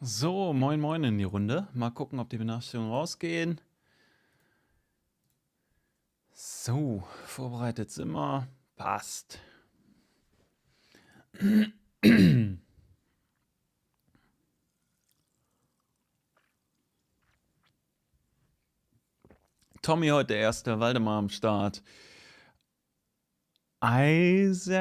So, moin moin in die Runde. Mal gucken, ob die Benachrichtigungen rausgehen. So, vorbereitet sind wir. Passt. Tommy heute der erste, Waldemar am Start. Eiserkaya?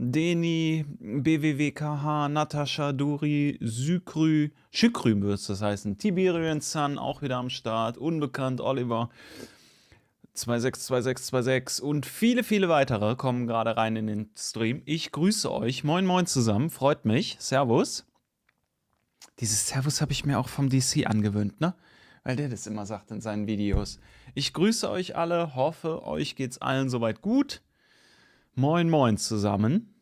Deni, BWWKH, Natascha, Duri, Sykrü, Şükrü müsste es heißen, Tiberian Sun auch wieder am Start, Unbekannt, Oliver, 262626 und viele, viele weitere kommen gerade rein in den Stream. Ich grüße euch. Moin, moin zusammen. Freut mich. Servus. Dieses Servus habe ich mir auch vom DC angewöhnt, ne? Weil der das immer sagt in seinen Videos. Ich grüße euch alle, hoffe, euch geht's allen soweit gut. Moin, moin zusammen.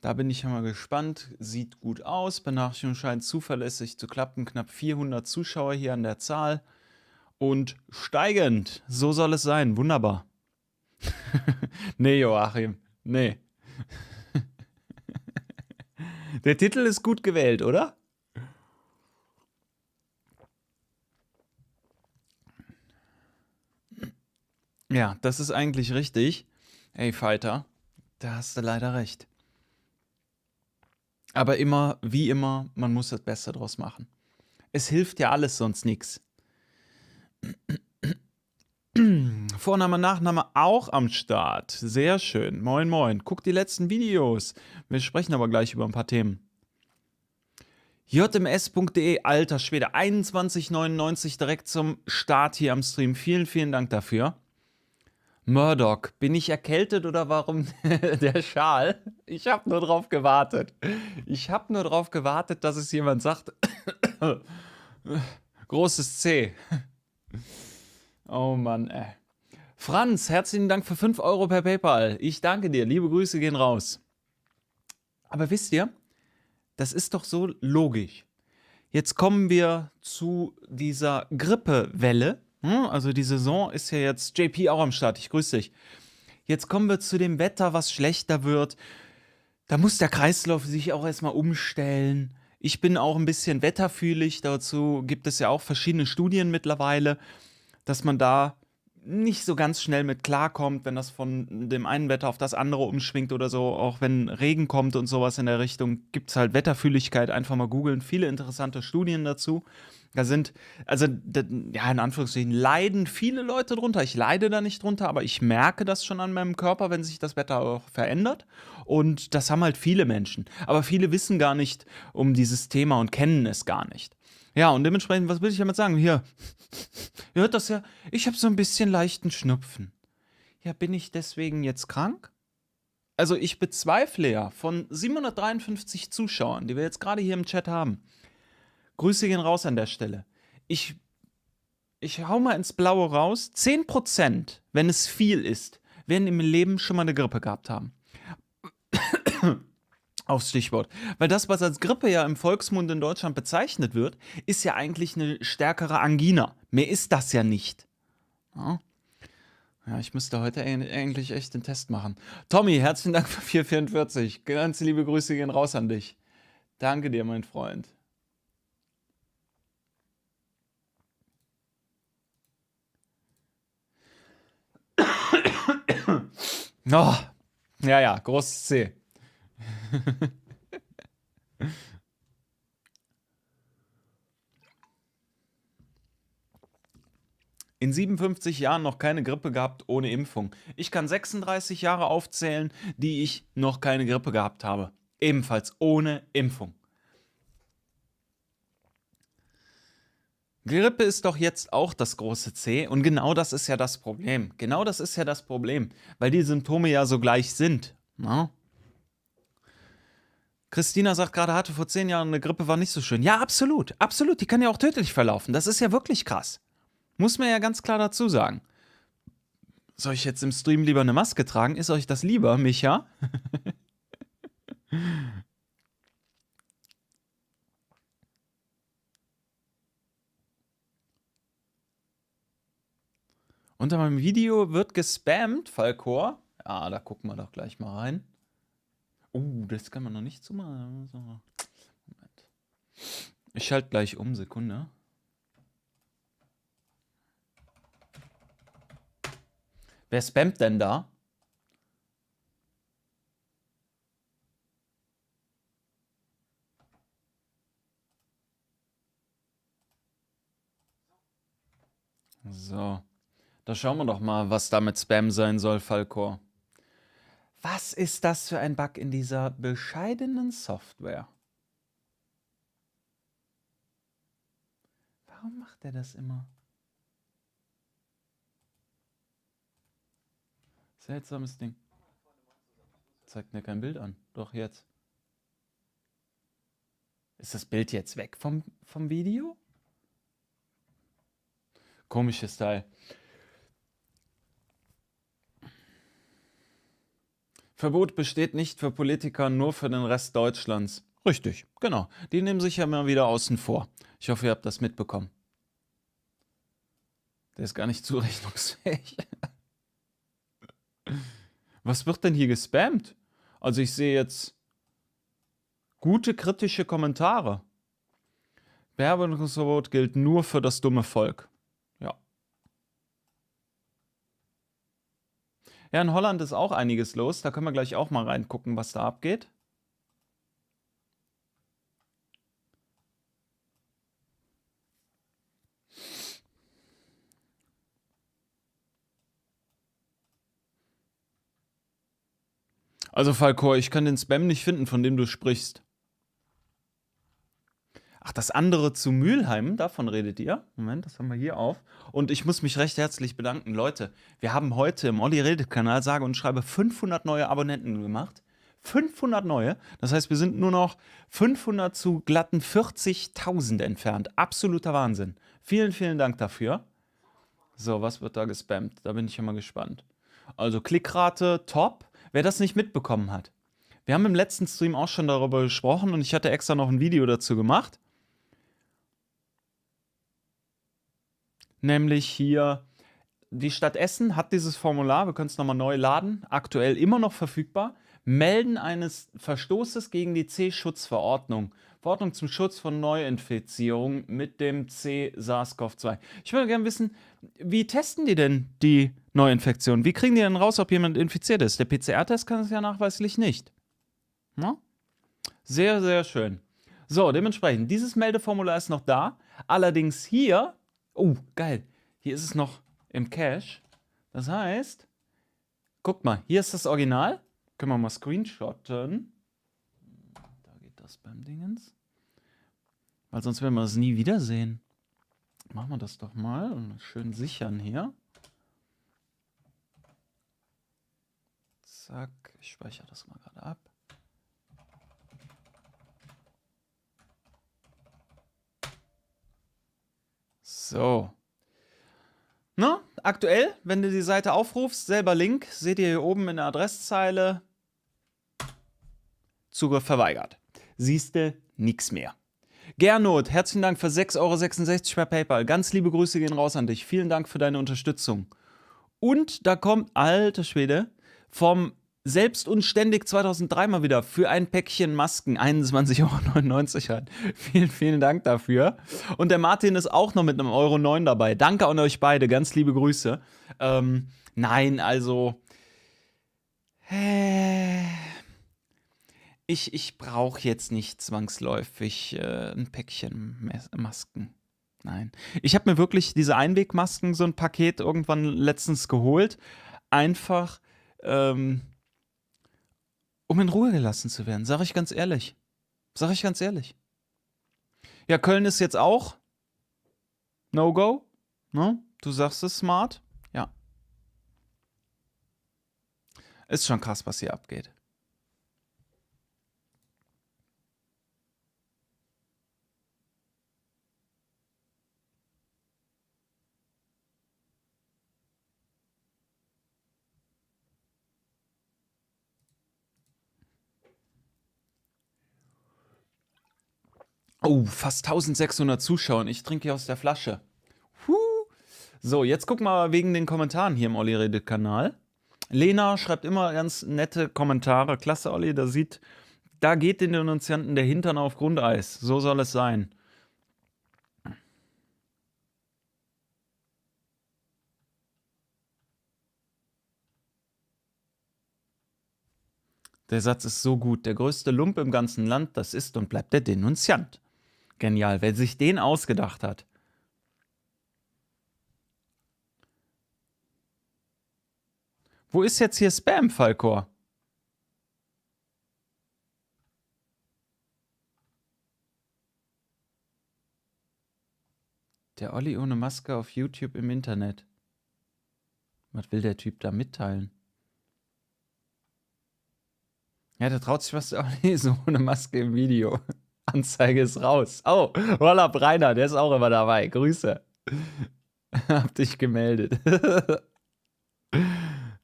Da bin ich ja mal gespannt. Sieht gut aus. Benachrichtigung scheint zuverlässig zu klappen. Knapp 400 Zuschauer hier an der Zahl. Und steigend. So soll es sein. Wunderbar. nee, Joachim. Nee. der Titel ist gut gewählt, oder? Ja, das ist eigentlich richtig. Ey, Fighter, da hast du leider recht. Aber immer, wie immer, man muss das Beste draus machen. Es hilft ja alles sonst nichts. Vorname, Nachname auch am Start. Sehr schön. Moin, moin. Guckt die letzten Videos. Wir sprechen aber gleich über ein paar Themen. jms.de, alter Schwede, 21,99 direkt zum Start hier am Stream. Vielen, vielen Dank dafür. Murdoch, bin ich erkältet oder warum der Schal? Ich habe nur drauf gewartet. Ich habe nur drauf gewartet, dass es jemand sagt. Großes C. Oh Mann, ey. Franz, herzlichen Dank für 5 Euro per PayPal. Ich danke dir. Liebe Grüße gehen raus. Aber wisst ihr, das ist doch so logisch. Jetzt kommen wir zu dieser Grippewelle, also die Saison ist ja jetzt JP auch am Start. Ich grüße dich. Jetzt kommen wir zu dem Wetter, was schlechter wird. Da muss der Kreislauf sich auch erstmal umstellen. Ich bin auch ein bisschen wetterfühlig. Dazu gibt es ja auch verschiedene Studien mittlerweile, dass man da nicht so ganz schnell mit klarkommt, wenn das von dem einen Wetter auf das andere umschwingt oder so. Auch wenn Regen kommt und sowas in der Richtung, gibt es halt Wetterfühligkeit. Einfach mal googeln. Viele interessante Studien dazu. Da sind, also, da, ja, in Anführungsstrichen, leiden viele Leute drunter. Ich leide da nicht drunter, aber ich merke das schon an meinem Körper, wenn sich das Wetter auch verändert. Und das haben halt viele Menschen. Aber viele wissen gar nicht um dieses Thema und kennen es gar nicht. Ja, und dementsprechend, was will ich damit sagen? Hier, ihr hört das ja, ich habe so ein bisschen leichten Schnupfen. Ja, bin ich deswegen jetzt krank? Also ich bezweifle ja von 753 Zuschauern, die wir jetzt gerade hier im Chat haben, Grüße gehen raus an der Stelle. Ich, ich hau mal ins Blaue raus. 10%, wenn es viel ist, werden im Leben schon mal eine Grippe gehabt haben. Aufs Stichwort. Weil das, was als Grippe ja im Volksmund in Deutschland bezeichnet wird, ist ja eigentlich eine stärkere Angina. Mehr ist das ja nicht. Ja. Ja, ich müsste heute eigentlich echt den Test machen. Tommy, herzlichen Dank für 444. Ganz liebe Grüße gehen raus an dich. Danke dir, mein Freund. Oh, ja, ja, großes C. In 57 Jahren noch keine Grippe gehabt ohne Impfung. Ich kann 36 Jahre aufzählen, die ich noch keine Grippe gehabt habe. Ebenfalls ohne Impfung. Grippe ist doch jetzt auch das große C und genau das ist ja das Problem. Genau das ist ja das Problem, weil die Symptome ja so gleich sind. Na? Ne? Christina sagt gerade, hatte vor zehn Jahren eine Grippe, war nicht so schön. Ja, absolut, absolut. Die kann ja auch tödlich verlaufen. Das ist ja wirklich krass. Muss man ja ganz klar dazu sagen. Soll ich jetzt im Stream lieber eine Maske tragen? Ist euch das lieber, Micha? Unter meinem Video wird gespammt, Falkor. Ja, da gucken wir doch gleich mal rein. Oh, das kann man noch nicht zumachen. Moment. Ich schalte gleich um, Sekunde. Wer spammt denn da? So. Da schauen wir doch mal, was da mit Spam sein soll, Falcor. Was ist das für ein Bug in dieser bescheidenen Software? Warum macht er das immer? Seltsames Ding. Zeigt mir kein Bild an. Doch jetzt. Ist das Bild jetzt weg vom, vom Video? Komisches Teil. Verbot besteht nicht für Politiker, nur für den Rest Deutschlands. Richtig, genau. Die nehmen sich ja immer wieder außen vor. Ich hoffe, ihr habt das mitbekommen. Der ist gar nicht zurechnungsfähig. Was wird denn hier gespammt? Also ich sehe jetzt gute kritische Kommentare. Werbungsverbot gilt nur für das dumme Volk. Ja, in Holland ist auch einiges los. Da können wir gleich auch mal reingucken, was da abgeht. Also Falkor, ich kann den Spam nicht finden, von dem du sprichst. Ach, das andere zu Mülheim, davon redet ihr. Moment, das haben wir hier auf. Und ich muss mich recht herzlich bedanken. Leute, wir haben heute im Olli Redet-Kanal sage und schreibe 500 neue Abonnenten gemacht. 500 neue. Das heißt, wir sind nur noch 500 zu glatten 40.000 entfernt. Absoluter Wahnsinn. Vielen, vielen Dank dafür. So, was wird da gespammt? Da bin ich immer gespannt. Also Klickrate top. Wer das nicht mitbekommen hat. Wir haben im letzten Stream auch schon darüber gesprochen und ich hatte extra noch ein Video dazu gemacht. Nämlich hier die Stadt Essen hat dieses Formular, wir können es nochmal neu laden, aktuell immer noch verfügbar. Melden eines Verstoßes gegen die C-Schutzverordnung. Verordnung zum Schutz von Neuinfizierung mit dem C-SARS-CoV-2. Ich würde gerne wissen, wie testen die denn die Neuinfektion? Wie kriegen die denn raus, ob jemand infiziert ist? Der PCR-Test kann es ja nachweislich nicht. Na? Sehr, sehr schön. So, dementsprechend, dieses Meldeformular ist noch da. Allerdings hier Oh, geil. Hier ist es noch im Cache. Das heißt, guckt mal, hier ist das Original. Können wir mal screenshotten. Da geht das beim Dingens. Weil sonst werden wir es nie wiedersehen. Machen wir das doch mal und schön sichern hier. Zack, ich speichere das mal gerade ab. So. Na, aktuell, wenn du die Seite aufrufst, selber Link, seht ihr hier oben in der Adresszeile Zugriff verweigert. Siehst du nichts mehr. Gernot, herzlichen Dank für 6,66 Euro per PayPal. Ganz liebe Grüße gehen raus an dich. Vielen Dank für deine Unterstützung. Und da kommt, alter Schwede, vom selbst und ständig 2003 mal wieder für ein Päckchen Masken 21,99 Euro hat. Vielen, vielen Dank dafür. Und der Martin ist auch noch mit einem Euro 9 dabei. Danke an euch beide, ganz liebe Grüße. Ähm, nein, also. Äh, ich ich brauche jetzt nicht zwangsläufig äh, ein Päckchen Masken. Nein. Ich habe mir wirklich diese Einwegmasken, so ein Paket irgendwann letztens geholt. Einfach. Ähm, um in Ruhe gelassen zu werden, sage ich ganz ehrlich. Sage ich ganz ehrlich. Ja, Köln ist jetzt auch No-Go. Ne? Du sagst es smart. Ja. Ist schon krass, was hier abgeht. Oh, fast 1600 Zuschauer. Ich trinke hier aus der Flasche. Huh. So, jetzt gucken wir wegen den Kommentaren hier im Olli Redet Kanal. Lena schreibt immer ganz nette Kommentare. Klasse, Olli, da sieht, da geht den Denunzianten der Hintern auf Grundeis. So soll es sein. Der Satz ist so gut. Der größte Lump im ganzen Land, das ist und bleibt der Denunziant. Genial, wer sich den ausgedacht hat. Wo ist jetzt hier Spam, Falkor? Der Olli ohne Maske auf YouTube im Internet. Was will der Typ da mitteilen? Ja, der traut sich was auch nicht so ohne Maske im Video. Anzeige ist raus. Oh, Roller Breiner, der ist auch immer dabei. Grüße. Hab dich gemeldet.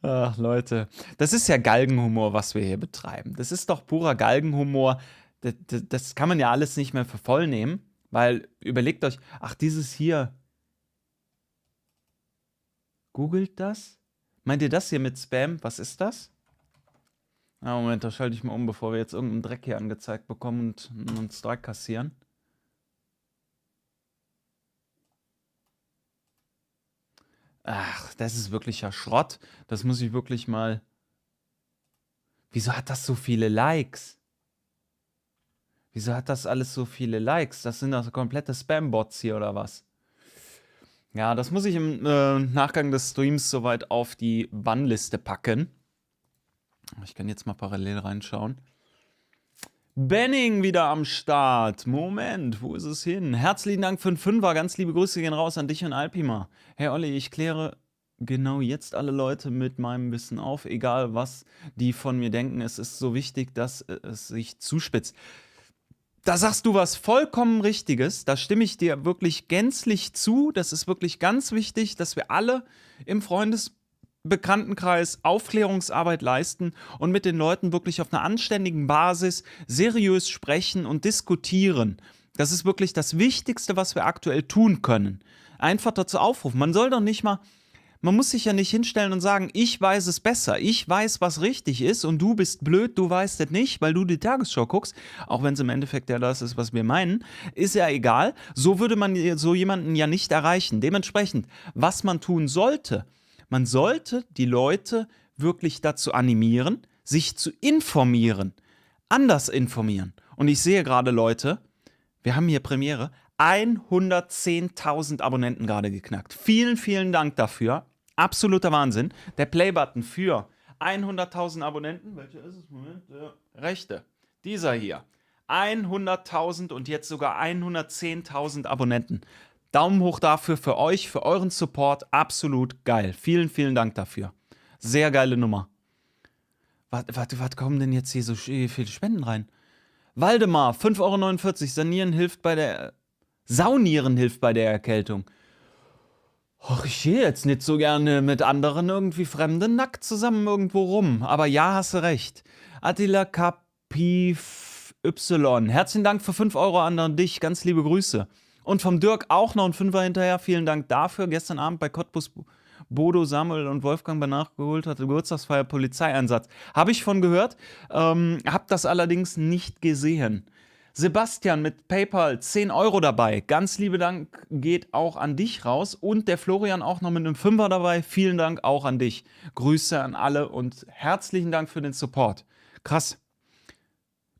Ach, Leute. Das ist ja Galgenhumor, was wir hier betreiben. Das ist doch purer Galgenhumor. Das, das, das kann man ja alles nicht mehr für voll nehmen, weil überlegt euch, ach, dieses hier. Googelt das? Meint ihr das hier mit Spam? Was ist das? Ah, Moment, da schalte ich mal um, bevor wir jetzt irgendeinen Dreck hier angezeigt bekommen und einen Strike kassieren. Ach, das ist wirklich ja Schrott. Das muss ich wirklich mal. Wieso hat das so viele Likes? Wieso hat das alles so viele Likes? Das sind also komplette Spam-Bots hier oder was? Ja, das muss ich im äh, Nachgang des Streams soweit auf die Bannliste packen. Ich kann jetzt mal parallel reinschauen. Benning wieder am Start. Moment, wo ist es hin? Herzlichen Dank für den Fünfer. Ganz liebe Grüße gehen raus an dich und Alpima. Herr Olli, ich kläre genau jetzt alle Leute mit meinem Wissen auf, egal was die von mir denken. Es ist so wichtig, dass es sich zuspitzt. Da sagst du was vollkommen Richtiges. Da stimme ich dir wirklich gänzlich zu. Das ist wirklich ganz wichtig, dass wir alle im Freundes Bekanntenkreis Aufklärungsarbeit leisten und mit den Leuten wirklich auf einer anständigen Basis seriös sprechen und diskutieren. Das ist wirklich das Wichtigste, was wir aktuell tun können. Einfach dazu aufrufen. Man soll doch nicht mal, man muss sich ja nicht hinstellen und sagen, ich weiß es besser, ich weiß, was richtig ist und du bist blöd, du weißt es nicht, weil du die Tagesschau guckst, auch wenn es im Endeffekt ja das ist, was wir meinen, ist ja egal. So würde man so jemanden ja nicht erreichen. Dementsprechend, was man tun sollte, man sollte die Leute wirklich dazu animieren, sich zu informieren, anders informieren. Und ich sehe gerade Leute, wir haben hier Premiere, 110.000 Abonnenten gerade geknackt. Vielen, vielen Dank dafür. Absoluter Wahnsinn. Der Playbutton für 100.000 Abonnenten, welcher ist es? Moment, der rechte. Dieser hier. 100.000 und jetzt sogar 110.000 Abonnenten. Daumen hoch dafür für euch, für euren Support. Absolut geil. Vielen, vielen Dank dafür. Sehr geile Nummer. Warte, warte, was kommen denn jetzt hier so viele Spenden rein? Waldemar, 5,49 Euro. Sanieren hilft bei der. Saunieren hilft bei der Erkältung. Och, ich gehe jetzt nicht so gerne mit anderen irgendwie Fremden nackt zusammen irgendwo rum. Aber ja, hast du recht. Attila Kapif Y. Herzlichen Dank für 5 Euro an dich. Ganz liebe Grüße. Und vom Dirk auch noch ein Fünfer hinterher. Vielen Dank dafür. Gestern Abend bei Cottbus Bodo, Samuel und Wolfgang bei nachgeholt hatte Geburtstagsfeier Polizeieinsatz. Habe ich von gehört, ähm, habe das allerdings nicht gesehen. Sebastian mit PayPal 10 Euro dabei. Ganz liebe Dank geht auch an dich raus. Und der Florian auch noch mit einem Fünfer dabei. Vielen Dank auch an dich. Grüße an alle und herzlichen Dank für den Support. Krass.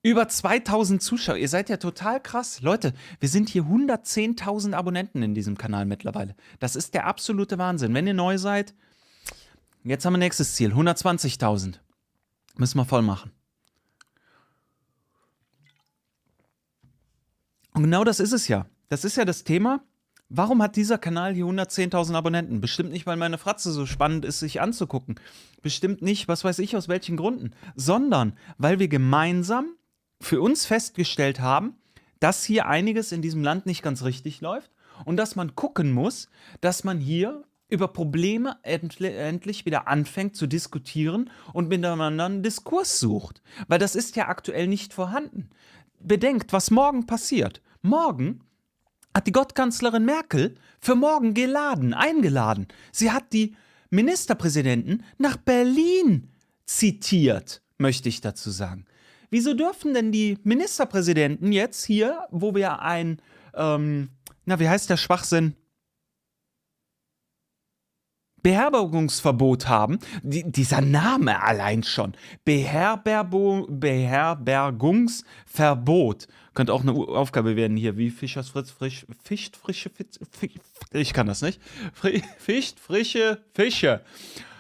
Über 2000 Zuschauer. Ihr seid ja total krass. Leute, wir sind hier 110.000 Abonnenten in diesem Kanal mittlerweile. Das ist der absolute Wahnsinn. Wenn ihr neu seid, jetzt haben wir nächstes Ziel. 120.000. Müssen wir voll machen. Und genau das ist es ja. Das ist ja das Thema. Warum hat dieser Kanal hier 110.000 Abonnenten? Bestimmt nicht, weil meine Fratze so spannend ist, sich anzugucken. Bestimmt nicht, was weiß ich aus welchen Gründen. Sondern weil wir gemeinsam für uns festgestellt haben, dass hier einiges in diesem Land nicht ganz richtig läuft und dass man gucken muss, dass man hier über Probleme endlich wieder anfängt zu diskutieren und miteinander einen Diskurs sucht. Weil das ist ja aktuell nicht vorhanden. Bedenkt, was morgen passiert. Morgen hat die Gottkanzlerin Merkel für morgen geladen, eingeladen. Sie hat die Ministerpräsidenten nach Berlin zitiert, möchte ich dazu sagen. Wieso dürfen denn die Ministerpräsidenten jetzt hier, wo wir ein, ähm, na, wie heißt der Schwachsinn? Beherbergungsverbot haben. Die, dieser Name allein schon. Beherberbo, Beherbergungsverbot. Könnte auch eine Aufgabe werden hier, wie Fischers Fritz frisch, Fischt frische Fisch, ich kann das nicht. Fischt frische Fische.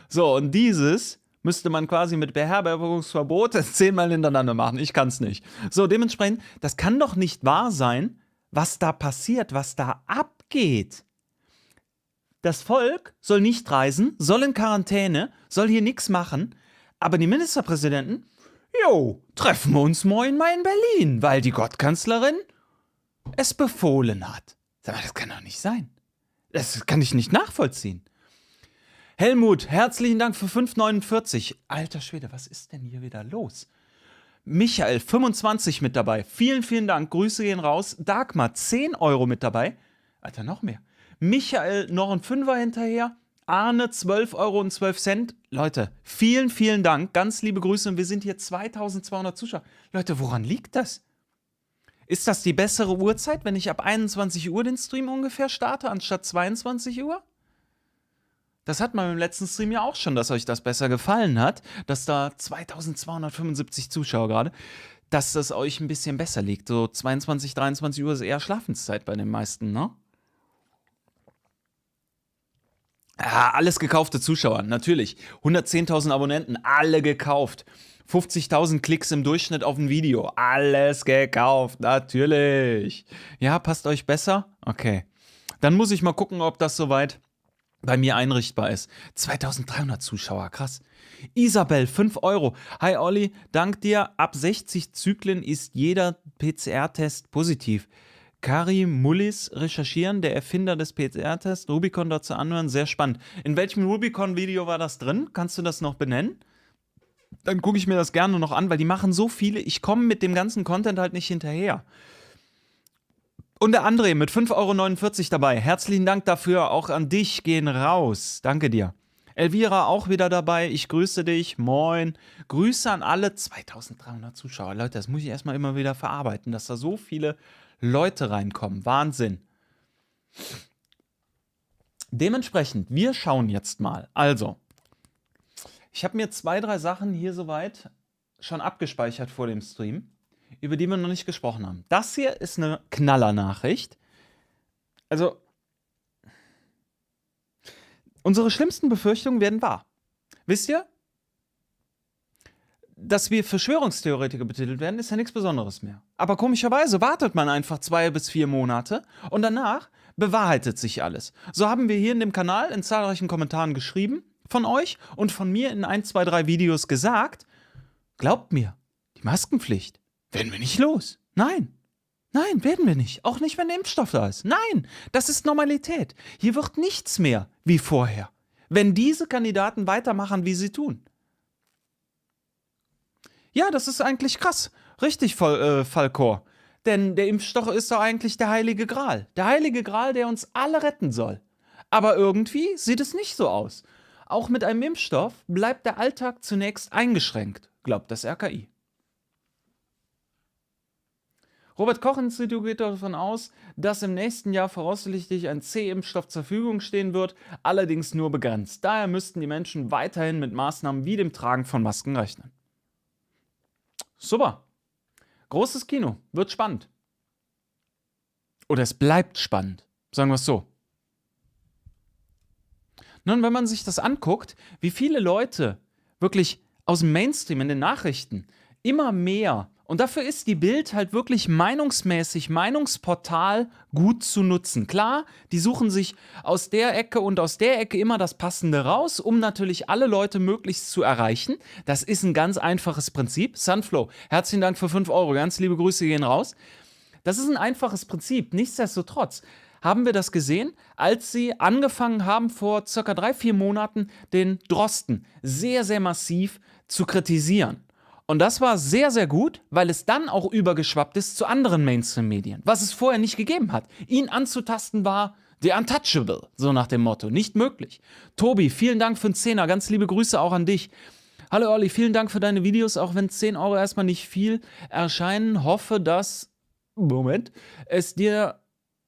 So, und dieses müsste man quasi mit Beherbergungsverbot zehnmal hintereinander machen. Ich kann es nicht. So, dementsprechend, das kann doch nicht wahr sein, was da passiert, was da abgeht. Das Volk soll nicht reisen, soll in Quarantäne, soll hier nichts machen, aber die Ministerpräsidenten, jo, treffen wir uns morgen mal in Berlin, weil die Gottkanzlerin es befohlen hat. Sag mal, das kann doch nicht sein. Das kann ich nicht nachvollziehen. Helmut, herzlichen Dank für 5,49. Alter Schwede, was ist denn hier wieder los? Michael, 25 mit dabei. Vielen, vielen Dank. Grüße gehen raus. Dagmar, 10 Euro mit dabei. Alter, noch mehr. Michael noch ein Fünfer hinterher. Arne 12 Euro und 12 Cent. Leute, vielen, vielen Dank. Ganz liebe Grüße und wir sind hier 2200 Zuschauer. Leute, woran liegt das? Ist das die bessere Uhrzeit, wenn ich ab 21 Uhr den Stream ungefähr starte, anstatt 22 Uhr? Das hat man im letzten Stream ja auch schon, dass euch das besser gefallen hat, dass da 2275 Zuschauer gerade, dass das euch ein bisschen besser liegt. So 22, 23 Uhr ist eher Schlafenszeit bei den meisten, ne? Ah, alles gekaufte Zuschauer, natürlich. 110.000 Abonnenten, alle gekauft. 50.000 Klicks im Durchschnitt auf ein Video, alles gekauft, natürlich. Ja, passt euch besser? Okay. Dann muss ich mal gucken, ob das soweit bei mir einrichtbar ist. 2300 Zuschauer, krass. Isabel, 5 Euro. Hi Olli, dank dir. Ab 60 Zyklen ist jeder PCR-Test positiv. Kari Mullis recherchieren, der Erfinder des PCR-Tests, Rubicon dazu anhören, sehr spannend. In welchem Rubicon-Video war das drin? Kannst du das noch benennen? Dann gucke ich mir das gerne noch an, weil die machen so viele. Ich komme mit dem ganzen Content halt nicht hinterher. Und der André mit 5,49 Euro dabei. Herzlichen Dank dafür. Auch an dich gehen raus. Danke dir. Elvira auch wieder dabei. Ich grüße dich. Moin. Grüße an alle 2300 Zuschauer. Leute, das muss ich erstmal immer wieder verarbeiten, dass da so viele Leute reinkommen. Wahnsinn. Dementsprechend, wir schauen jetzt mal. Also, ich habe mir zwei, drei Sachen hier soweit schon abgespeichert vor dem Stream, über die wir noch nicht gesprochen haben. Das hier ist eine Knallernachricht. Also, unsere schlimmsten Befürchtungen werden wahr. Wisst ihr? dass wir Verschwörungstheoretiker betitelt werden, ist ja nichts Besonderes mehr. Aber komischerweise wartet man einfach zwei bis vier Monate und danach bewahrheitet sich alles. So haben wir hier in dem Kanal in zahlreichen Kommentaren geschrieben von euch und von mir in ein, zwei, drei Videos gesagt, glaubt mir, die Maskenpflicht werden wir nicht los. Nein. Nein, werden wir nicht. Auch nicht, wenn der Impfstoff da ist. Nein, das ist Normalität. Hier wird nichts mehr wie vorher. Wenn diese Kandidaten weitermachen, wie sie tun. Ja, das ist eigentlich krass. Richtig, Fall, äh, Falkor. Denn der Impfstoff ist doch eigentlich der heilige Gral. Der heilige Gral, der uns alle retten soll. Aber irgendwie sieht es nicht so aus. Auch mit einem Impfstoff bleibt der Alltag zunächst eingeschränkt, glaubt das RKI. Robert Koch Institut geht davon aus, dass im nächsten Jahr voraussichtlich ein C-Impfstoff zur Verfügung stehen wird, allerdings nur begrenzt. Daher müssten die Menschen weiterhin mit Maßnahmen wie dem Tragen von Masken rechnen. Super. Großes Kino. Wird spannend. Oder es bleibt spannend. Sagen wir es so. Nun, wenn man sich das anguckt, wie viele Leute wirklich aus dem Mainstream in den Nachrichten immer mehr und dafür ist die Bild halt wirklich meinungsmäßig, Meinungsportal gut zu nutzen. Klar, die suchen sich aus der Ecke und aus der Ecke immer das Passende raus, um natürlich alle Leute möglichst zu erreichen. Das ist ein ganz einfaches Prinzip. Sunflow, herzlichen Dank für 5 Euro. Ganz liebe Grüße gehen raus. Das ist ein einfaches Prinzip. Nichtsdestotrotz haben wir das gesehen, als sie angefangen haben, vor circa drei, vier Monaten den Drosten sehr, sehr massiv zu kritisieren. Und das war sehr, sehr gut, weil es dann auch übergeschwappt ist zu anderen Mainstream-Medien, was es vorher nicht gegeben hat. Ihn anzutasten war The Untouchable, so nach dem Motto. Nicht möglich. Tobi, vielen Dank für den Zehner. Ganz liebe Grüße auch an dich. Hallo Olli, vielen Dank für deine Videos, auch wenn 10 Euro erstmal nicht viel erscheinen. Hoffe, dass, Moment, es dir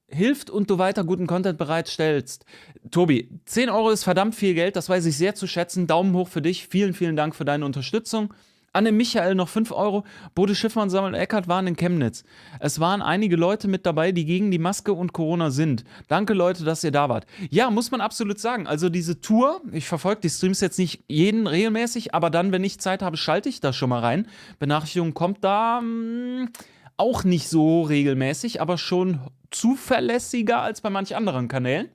hilft und du weiter guten Content bereitstellst. Tobi, 10 Euro ist verdammt viel Geld, das weiß ich sehr zu schätzen. Daumen hoch für dich. Vielen, vielen Dank für deine Unterstützung. Anne Michael noch 5 Euro. Bode Schiffmann, Samuel Eckert waren in Chemnitz. Es waren einige Leute mit dabei, die gegen die Maske und Corona sind. Danke, Leute, dass ihr da wart. Ja, muss man absolut sagen. Also diese Tour, ich verfolge die Streams jetzt nicht jeden regelmäßig, aber dann, wenn ich Zeit habe, schalte ich da schon mal rein. Benachrichtigung kommt da. Mh, hm, auch nicht so regelmäßig, aber schon zuverlässiger als bei manchen anderen Kanälen.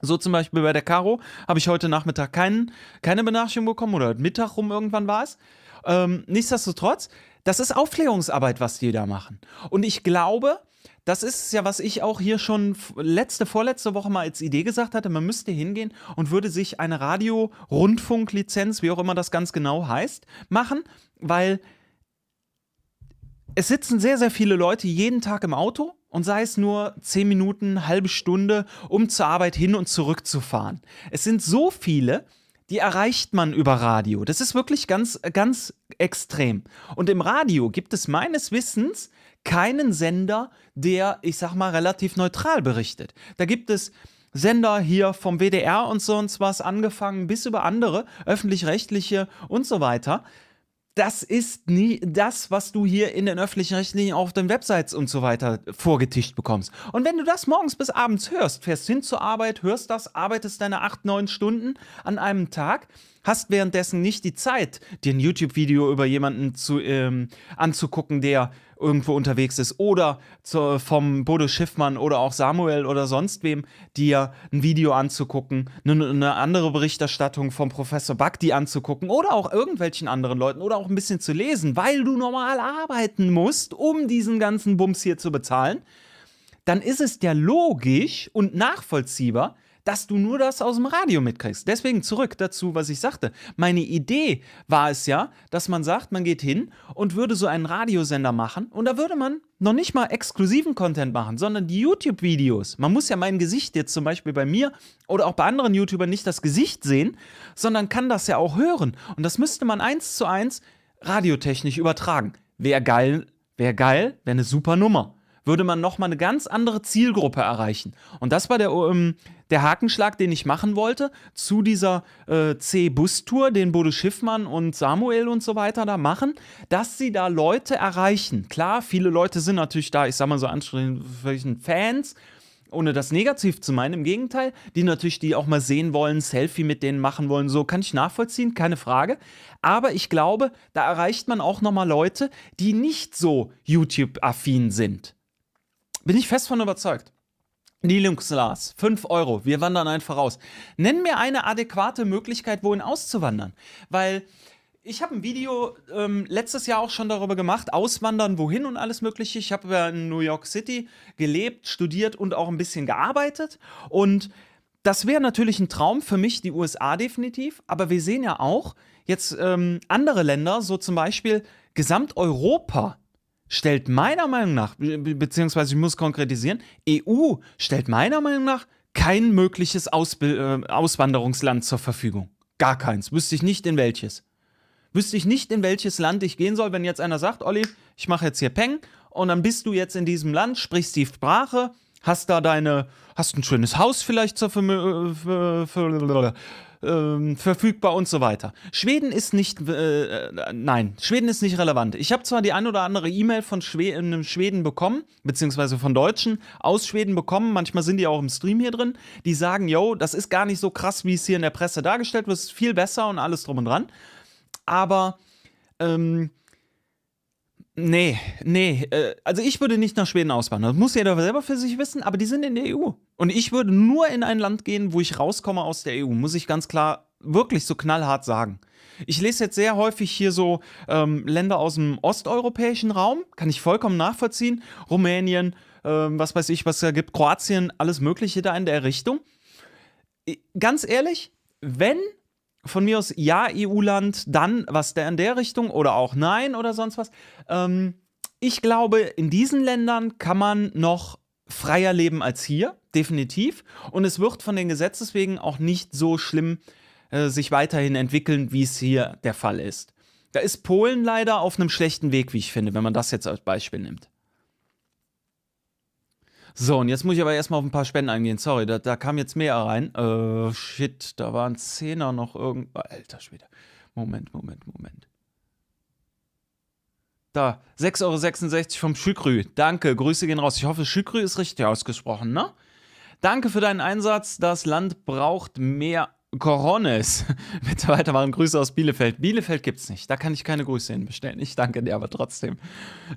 So zum Beispiel bei der Caro habe ich heute Nachmittag kein, keine Benachrichtigung bekommen oder Mittag rum irgendwann war es. Ähm, nichtsdestotrotz, das ist Aufklärungsarbeit, was die da machen. Und ich glaube, das ist ja, was ich auch hier schon letzte, vorletzte Woche mal als Idee gesagt hatte. Man müsste hingehen und würde sich eine Radio-Rundfunklizenz, wie auch immer das ganz genau heißt, machen, weil es sitzen sehr, sehr viele Leute jeden Tag im Auto und sei es nur zehn Minuten, halbe Stunde, um zur Arbeit hin und zurück zu fahren. Es sind so viele, die erreicht man über Radio. Das ist wirklich ganz, ganz extrem. Und im Radio gibt es meines Wissens keinen Sender, der, ich sag mal, relativ neutral berichtet. Da gibt es Sender hier vom WDR und so und was angefangen bis über andere, öffentlich-rechtliche und so weiter das ist nie das, was du hier in den öffentlichen Rechtlinien auf den Websites und so weiter vorgetischt bekommst. Und wenn du das morgens bis abends hörst, fährst hin zur Arbeit, hörst das, arbeitest deine acht, neun Stunden an einem Tag, hast währenddessen nicht die Zeit, dir ein YouTube-Video über jemanden zu, ähm, anzugucken, der irgendwo unterwegs ist oder zu, vom Bodo Schiffmann oder auch Samuel oder sonst wem, dir ein Video anzugucken, eine, eine andere Berichterstattung vom Professor Bakti anzugucken oder auch irgendwelchen anderen Leuten oder auch ein bisschen zu lesen, weil du normal arbeiten musst, um diesen ganzen Bums hier zu bezahlen, dann ist es ja logisch und nachvollziehbar, dass du nur das aus dem Radio mitkriegst. Deswegen zurück dazu, was ich sagte. Meine Idee war es ja, dass man sagt, man geht hin und würde so einen Radiosender machen und da würde man noch nicht mal exklusiven Content machen, sondern die YouTube-Videos. Man muss ja mein Gesicht jetzt zum Beispiel bei mir oder auch bei anderen YouTubern nicht das Gesicht sehen, sondern kann das ja auch hören. Und das müsste man eins zu eins radiotechnisch übertragen. Wäre geil, wäre geil, wäre eine super Nummer würde man nochmal eine ganz andere Zielgruppe erreichen. Und das war der, ähm, der Hakenschlag, den ich machen wollte zu dieser äh, C-Bus-Tour, den Bodo Schiffmann und Samuel und so weiter da machen, dass sie da Leute erreichen. Klar, viele Leute sind natürlich da, ich sag mal so ansprechend Fans, ohne das negativ zu meinen, im Gegenteil, die natürlich die auch mal sehen wollen, Selfie mit denen machen wollen, so kann ich nachvollziehen, keine Frage. Aber ich glaube, da erreicht man auch nochmal Leute, die nicht so YouTube-affin sind. Bin ich fest von überzeugt. Linux Lars, 5 Euro, wir wandern einfach raus. Nenn mir eine adäquate Möglichkeit, wohin auszuwandern. Weil ich habe ein Video ähm, letztes Jahr auch schon darüber gemacht, auswandern, wohin und alles Mögliche. Ich habe in New York City gelebt, studiert und auch ein bisschen gearbeitet. Und das wäre natürlich ein Traum für mich, die USA definitiv. Aber wir sehen ja auch jetzt ähm, andere Länder, so zum Beispiel Gesamteuropa stellt meiner Meinung nach, beziehungsweise ich muss konkretisieren, EU stellt meiner Meinung nach kein mögliches Ausbil äh, Auswanderungsland zur Verfügung. Gar keins. Wüsste ich nicht in welches. Wüsste ich nicht, in welches Land ich gehen soll, wenn jetzt einer sagt, Olli, ich mache jetzt hier Peng und dann bist du jetzt in diesem Land, sprichst die Sprache, hast da deine, hast ein schönes Haus vielleicht zur für, für, ähm, verfügbar und so weiter. Schweden ist nicht, äh, äh, nein, Schweden ist nicht relevant. Ich habe zwar die ein oder andere E-Mail von Schwe einem Schweden bekommen, beziehungsweise von Deutschen aus Schweden bekommen, manchmal sind die auch im Stream hier drin, die sagen, yo, das ist gar nicht so krass, wie es hier in der Presse dargestellt wird, es ist viel besser und alles drum und dran. Aber, ähm, Nee, nee. Äh, also ich würde nicht nach Schweden auswandern. Das muss jeder selber für sich wissen, aber die sind in der EU. Und ich würde nur in ein Land gehen, wo ich rauskomme aus der EU, muss ich ganz klar wirklich so knallhart sagen. Ich lese jetzt sehr häufig hier so ähm, Länder aus dem osteuropäischen Raum, kann ich vollkommen nachvollziehen. Rumänien, ähm, was weiß ich, was da gibt, Kroatien, alles Mögliche da in der Richtung. Ganz ehrlich, wenn von mir aus ja, EU-Land, dann was der in der Richtung oder auch nein oder sonst was. Ähm, ich glaube, in diesen Ländern kann man noch freier leben als hier, definitiv. Und es wird von den Gesetzes wegen auch nicht so schlimm äh, sich weiterhin entwickeln, wie es hier der Fall ist. Da ist Polen leider auf einem schlechten Weg, wie ich finde, wenn man das jetzt als Beispiel nimmt. So, und jetzt muss ich aber erstmal auf ein paar Spenden eingehen. Sorry, da, da kam jetzt mehr rein. Äh, shit, da waren Zehner noch irgendwo. Alter Schwede. Moment, Moment, Moment. Da, 6,66 Euro vom Schükrü. Danke, Grüße gehen raus. Ich hoffe, Schükrü ist richtig ausgesprochen, ne? Danke für deinen Einsatz. Das Land braucht mehr Corones. Mitarbeiter waren Grüße aus Bielefeld. Bielefeld gibt's nicht. Da kann ich keine Grüße hinbestellen. Ich danke dir aber trotzdem.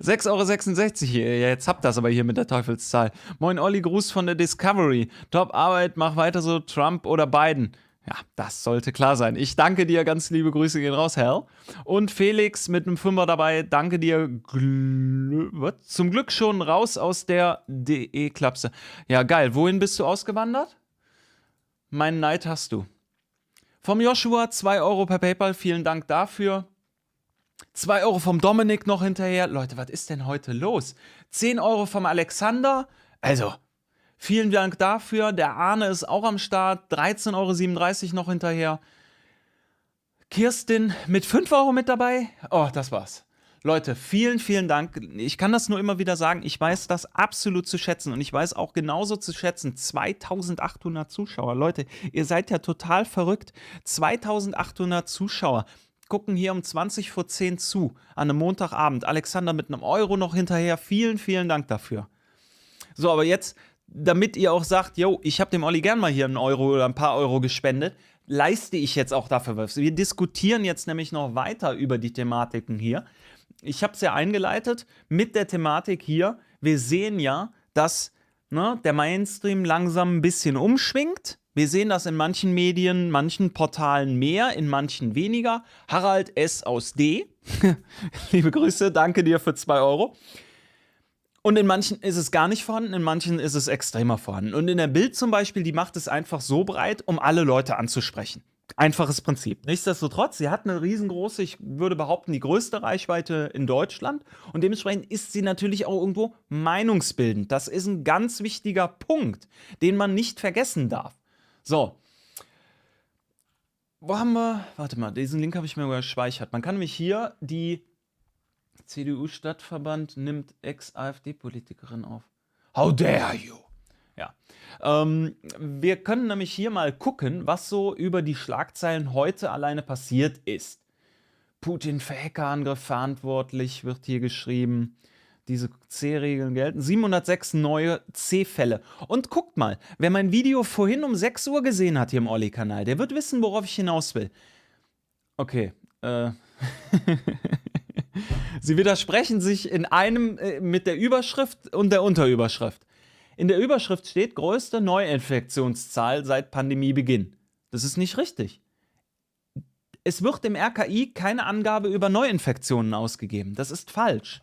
6,66 Euro hier. Jetzt habt das aber hier mit der Teufelszahl. Moin Olli, Gruß von der Discovery. Top Arbeit, mach weiter so, Trump oder Biden. Ja, das sollte klar sein. Ich danke dir, ganz liebe Grüße gehen raus, Hell. Und Felix mit einem Fünfer dabei, danke dir. Gl Zum Glück schon raus aus der DE-Klapse. Ja, geil. Wohin bist du ausgewandert? Meinen Neid hast du. Vom Joshua 2 Euro per PayPal, vielen Dank dafür. 2 Euro vom Dominik noch hinterher. Leute, was ist denn heute los? 10 Euro vom Alexander. Also, vielen Dank dafür. Der Arne ist auch am Start. 13,37 Euro noch hinterher. Kirstin mit 5 Euro mit dabei. Oh, das war's. Leute, vielen, vielen Dank. Ich kann das nur immer wieder sagen. Ich weiß das absolut zu schätzen und ich weiß auch genauso zu schätzen. 2800 Zuschauer. Leute, ihr seid ja total verrückt. 2800 Zuschauer gucken hier um 20 vor 10 zu an einem Montagabend. Alexander mit einem Euro noch hinterher. Vielen, vielen Dank dafür. So, aber jetzt, damit ihr auch sagt, yo, ich habe dem Olli gern mal hier einen Euro oder ein paar Euro gespendet, leiste ich jetzt auch dafür was. Wir diskutieren jetzt nämlich noch weiter über die Thematiken hier ich habe es ja eingeleitet mit der Thematik hier. Wir sehen ja, dass ne, der Mainstream langsam ein bisschen umschwingt. Wir sehen das in manchen Medien, manchen Portalen mehr, in manchen weniger. Harald S. aus D. Liebe Grüße, danke dir für 2 Euro. Und in manchen ist es gar nicht vorhanden, in manchen ist es extremer vorhanden. Und in der Bild zum Beispiel, die macht es einfach so breit, um alle Leute anzusprechen. Einfaches Prinzip. Nichtsdestotrotz, sie hat eine riesengroße, ich würde behaupten, die größte Reichweite in Deutschland und dementsprechend ist sie natürlich auch irgendwo meinungsbildend. Das ist ein ganz wichtiger Punkt, den man nicht vergessen darf. So. Wo haben wir? Warte mal, diesen Link habe ich mir gespeichert. Man kann nämlich hier die CDU-Stadtverband nimmt Ex-AfD-Politikerin auf. How dare you? Ähm, wir können nämlich hier mal gucken, was so über die Schlagzeilen heute alleine passiert ist. Putin für Hackerangriff verantwortlich, wird hier geschrieben. Diese C-Regeln gelten. 706 neue C-Fälle. Und guckt mal, wer mein Video vorhin um 6 Uhr gesehen hat hier im Olli-Kanal, der wird wissen, worauf ich hinaus will. Okay. Äh. Sie widersprechen sich in einem äh, mit der Überschrift und der Unterüberschrift. In der Überschrift steht größte Neuinfektionszahl seit Pandemiebeginn. Das ist nicht richtig. Es wird im RKI keine Angabe über Neuinfektionen ausgegeben. Das ist falsch.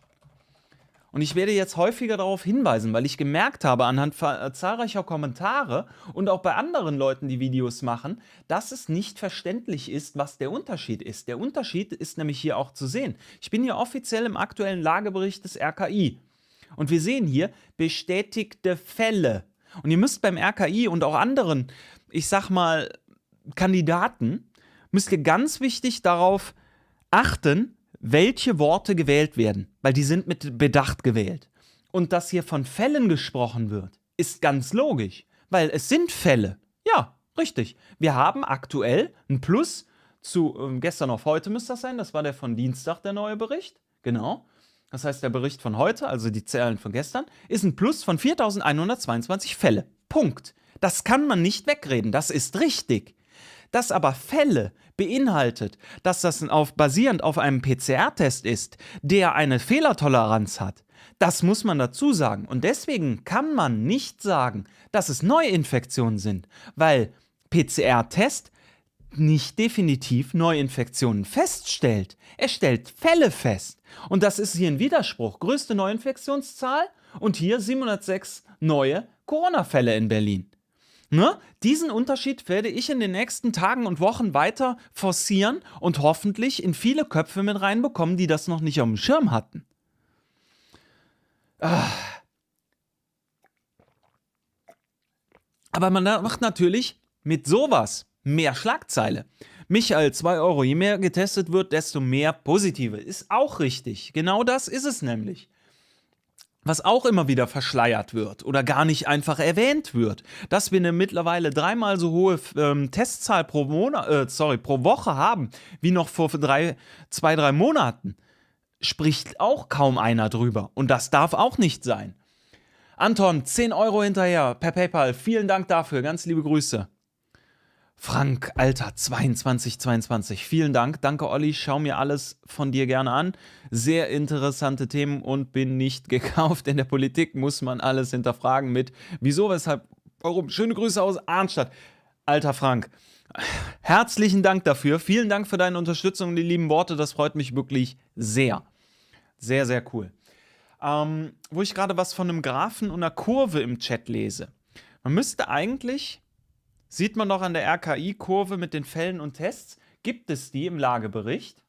Und ich werde jetzt häufiger darauf hinweisen, weil ich gemerkt habe anhand äh, zahlreicher Kommentare und auch bei anderen Leuten, die Videos machen, dass es nicht verständlich ist, was der Unterschied ist. Der Unterschied ist nämlich hier auch zu sehen. Ich bin hier offiziell im aktuellen Lagebericht des RKI. Und wir sehen hier bestätigte Fälle. Und ihr müsst beim RKI und auch anderen, ich sag mal, Kandidaten, müsst ihr ganz wichtig darauf achten, welche Worte gewählt werden, weil die sind mit Bedacht gewählt. Und dass hier von Fällen gesprochen wird, ist ganz logisch, weil es sind Fälle. Ja, richtig. Wir haben aktuell ein Plus zu äh, gestern auf heute müsste das sein, das war der von Dienstag der neue Bericht. Genau. Das heißt, der Bericht von heute, also die Zahlen von gestern, ist ein Plus von 4122 Fälle. Punkt. Das kann man nicht wegreden, das ist richtig. Dass aber Fälle beinhaltet, dass das auf, basierend auf einem PCR-Test ist, der eine Fehlertoleranz hat, das muss man dazu sagen. Und deswegen kann man nicht sagen, dass es Neuinfektionen sind, weil PCR-Test nicht definitiv Neuinfektionen feststellt. Er stellt Fälle fest. Und das ist hier ein Widerspruch. Größte Neuinfektionszahl und hier 706 neue Corona-Fälle in Berlin. Ne? Diesen Unterschied werde ich in den nächsten Tagen und Wochen weiter forcieren und hoffentlich in viele Köpfe mit reinbekommen, die das noch nicht auf dem Schirm hatten. Ah. Aber man macht natürlich mit sowas mehr Schlagzeile. Michael, 2 Euro. Je mehr getestet wird, desto mehr positive. Ist auch richtig. Genau das ist es nämlich. Was auch immer wieder verschleiert wird oder gar nicht einfach erwähnt wird, dass wir eine mittlerweile dreimal so hohe ähm, Testzahl pro Monat, äh, sorry, pro Woche haben, wie noch vor drei, zwei, drei Monaten, spricht auch kaum einer drüber. Und das darf auch nicht sein. Anton, 10 Euro hinterher per PayPal. Vielen Dank dafür. Ganz liebe Grüße. Frank, Alter, 22, 22. Vielen Dank. Danke, Olli. Schau mir alles von dir gerne an. Sehr interessante Themen und bin nicht gekauft. In der Politik muss man alles hinterfragen mit wieso, weshalb, warum. Schöne Grüße aus Arnstadt. Alter Frank, herzlichen Dank dafür. Vielen Dank für deine Unterstützung und die lieben Worte. Das freut mich wirklich sehr. Sehr, sehr cool. Ähm, wo ich gerade was von einem Graphen und einer Kurve im Chat lese. Man müsste eigentlich Sieht man noch an der RKI-Kurve mit den Fällen und Tests? Gibt es die im Lagebericht?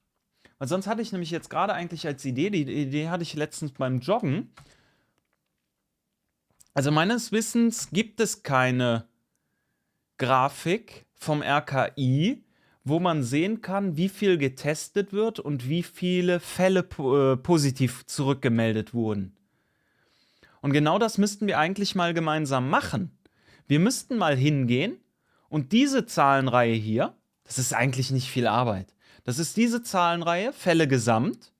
Weil sonst hatte ich nämlich jetzt gerade eigentlich als Idee, die Idee hatte ich letztens beim Joggen. Also meines Wissens gibt es keine Grafik vom RKI, wo man sehen kann, wie viel getestet wird und wie viele Fälle äh, positiv zurückgemeldet wurden. Und genau das müssten wir eigentlich mal gemeinsam machen. Wir müssten mal hingehen und diese Zahlenreihe hier, das ist eigentlich nicht viel Arbeit. Das ist diese Zahlenreihe, Fälle gesamt.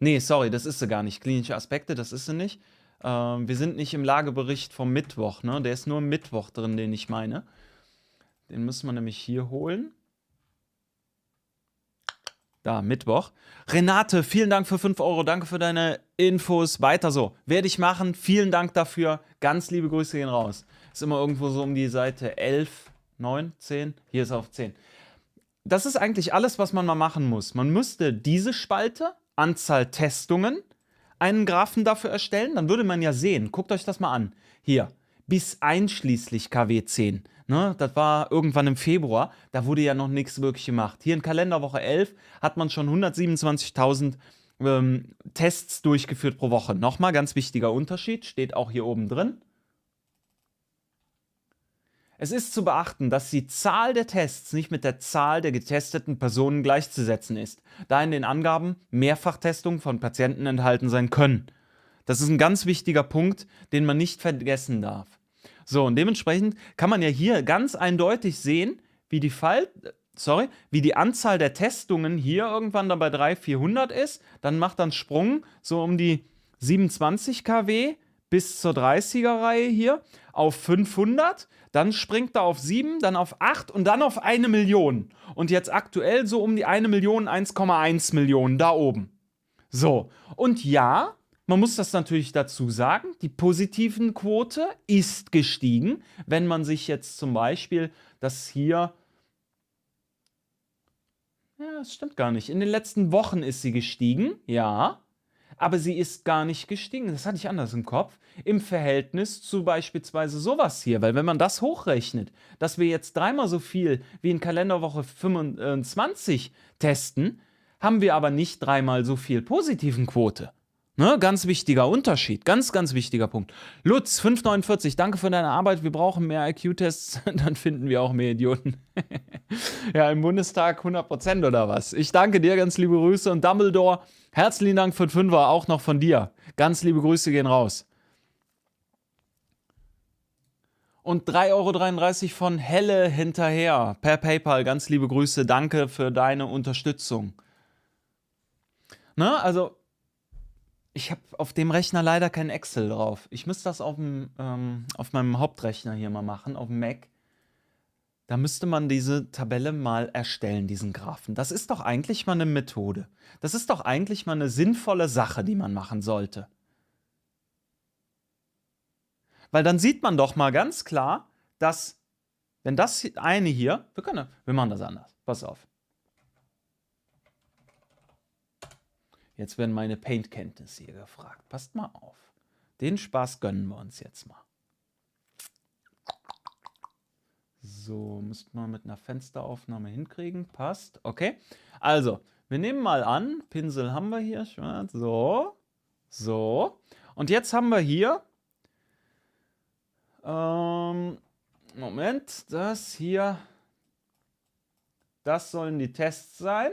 Nee, sorry, das ist sie gar nicht. Klinische Aspekte, das ist sie nicht. Ähm, wir sind nicht im Lagebericht vom Mittwoch, ne? Der ist nur im Mittwoch drin, den ich meine. Den müssen wir nämlich hier holen. Da, Mittwoch. Renate, vielen Dank für 5 Euro. Danke für deine Infos. Weiter so. Werde ich machen. Vielen Dank dafür. Ganz liebe Grüße gehen raus. Ist immer irgendwo so um die Seite 11 9, 10, hier ist auf 10. Das ist eigentlich alles, was man mal machen muss. Man müsste diese Spalte, Anzahl Testungen, einen Graphen dafür erstellen. Dann würde man ja sehen, guckt euch das mal an. Hier, bis einschließlich KW10. Ne, das war irgendwann im Februar, da wurde ja noch nichts wirklich gemacht. Hier in Kalenderwoche 11 hat man schon 127.000 ähm, Tests durchgeführt pro Woche. Nochmal ganz wichtiger Unterschied, steht auch hier oben drin. Es ist zu beachten, dass die Zahl der Tests nicht mit der Zahl der getesteten Personen gleichzusetzen ist, da in den Angaben Mehrfachtestungen von Patienten enthalten sein können. Das ist ein ganz wichtiger Punkt, den man nicht vergessen darf. So, und dementsprechend kann man ja hier ganz eindeutig sehen, wie die Fall, sorry, wie die Anzahl der Testungen hier irgendwann dann bei 300, 400 ist. Dann macht dann Sprung so um die 27 kW bis zur 30er-Reihe hier auf 500 dann springt er auf 7, dann auf 8 und dann auf eine Million. Und jetzt aktuell so um die 1 Million, 1,1 Millionen da oben. So, und ja, man muss das natürlich dazu sagen, die positiven Quote ist gestiegen. Wenn man sich jetzt zum Beispiel das hier ja, das stimmt gar nicht. In den letzten Wochen ist sie gestiegen, ja aber sie ist gar nicht gestiegen. Das hatte ich anders im Kopf. Im Verhältnis zu beispielsweise sowas hier. Weil wenn man das hochrechnet, dass wir jetzt dreimal so viel wie in Kalenderwoche 25 testen, haben wir aber nicht dreimal so viel positiven Quote. Ne, ganz wichtiger Unterschied, ganz, ganz wichtiger Punkt. Lutz, 549, danke für deine Arbeit. Wir brauchen mehr IQ-Tests, dann finden wir auch mehr Idioten. ja, im Bundestag 100% oder was? Ich danke dir, ganz liebe Grüße. Und Dumbledore, herzlichen Dank für den Fünfer, auch noch von dir. Ganz liebe Grüße gehen raus. Und 3,33 Euro von Helle hinterher per PayPal. Ganz liebe Grüße, danke für deine Unterstützung. Ne, also ich habe auf dem Rechner leider kein Excel drauf. Ich müsste das auf, dem, ähm, auf meinem Hauptrechner hier mal machen, auf dem Mac. Da müsste man diese Tabelle mal erstellen, diesen Graphen. Das ist doch eigentlich mal eine Methode. Das ist doch eigentlich mal eine sinnvolle Sache, die man machen sollte. Weil dann sieht man doch mal ganz klar, dass, wenn das eine hier, wir können, wir machen das anders. Pass auf. Jetzt werden meine Paint-Kenntnisse hier gefragt. Passt mal auf. Den Spaß gönnen wir uns jetzt mal. So, müssten wir mit einer Fensteraufnahme hinkriegen. Passt. Okay. Also, wir nehmen mal an, Pinsel haben wir hier, schwarz. So. So. Und jetzt haben wir hier ähm, Moment, das hier, das sollen die Tests sein.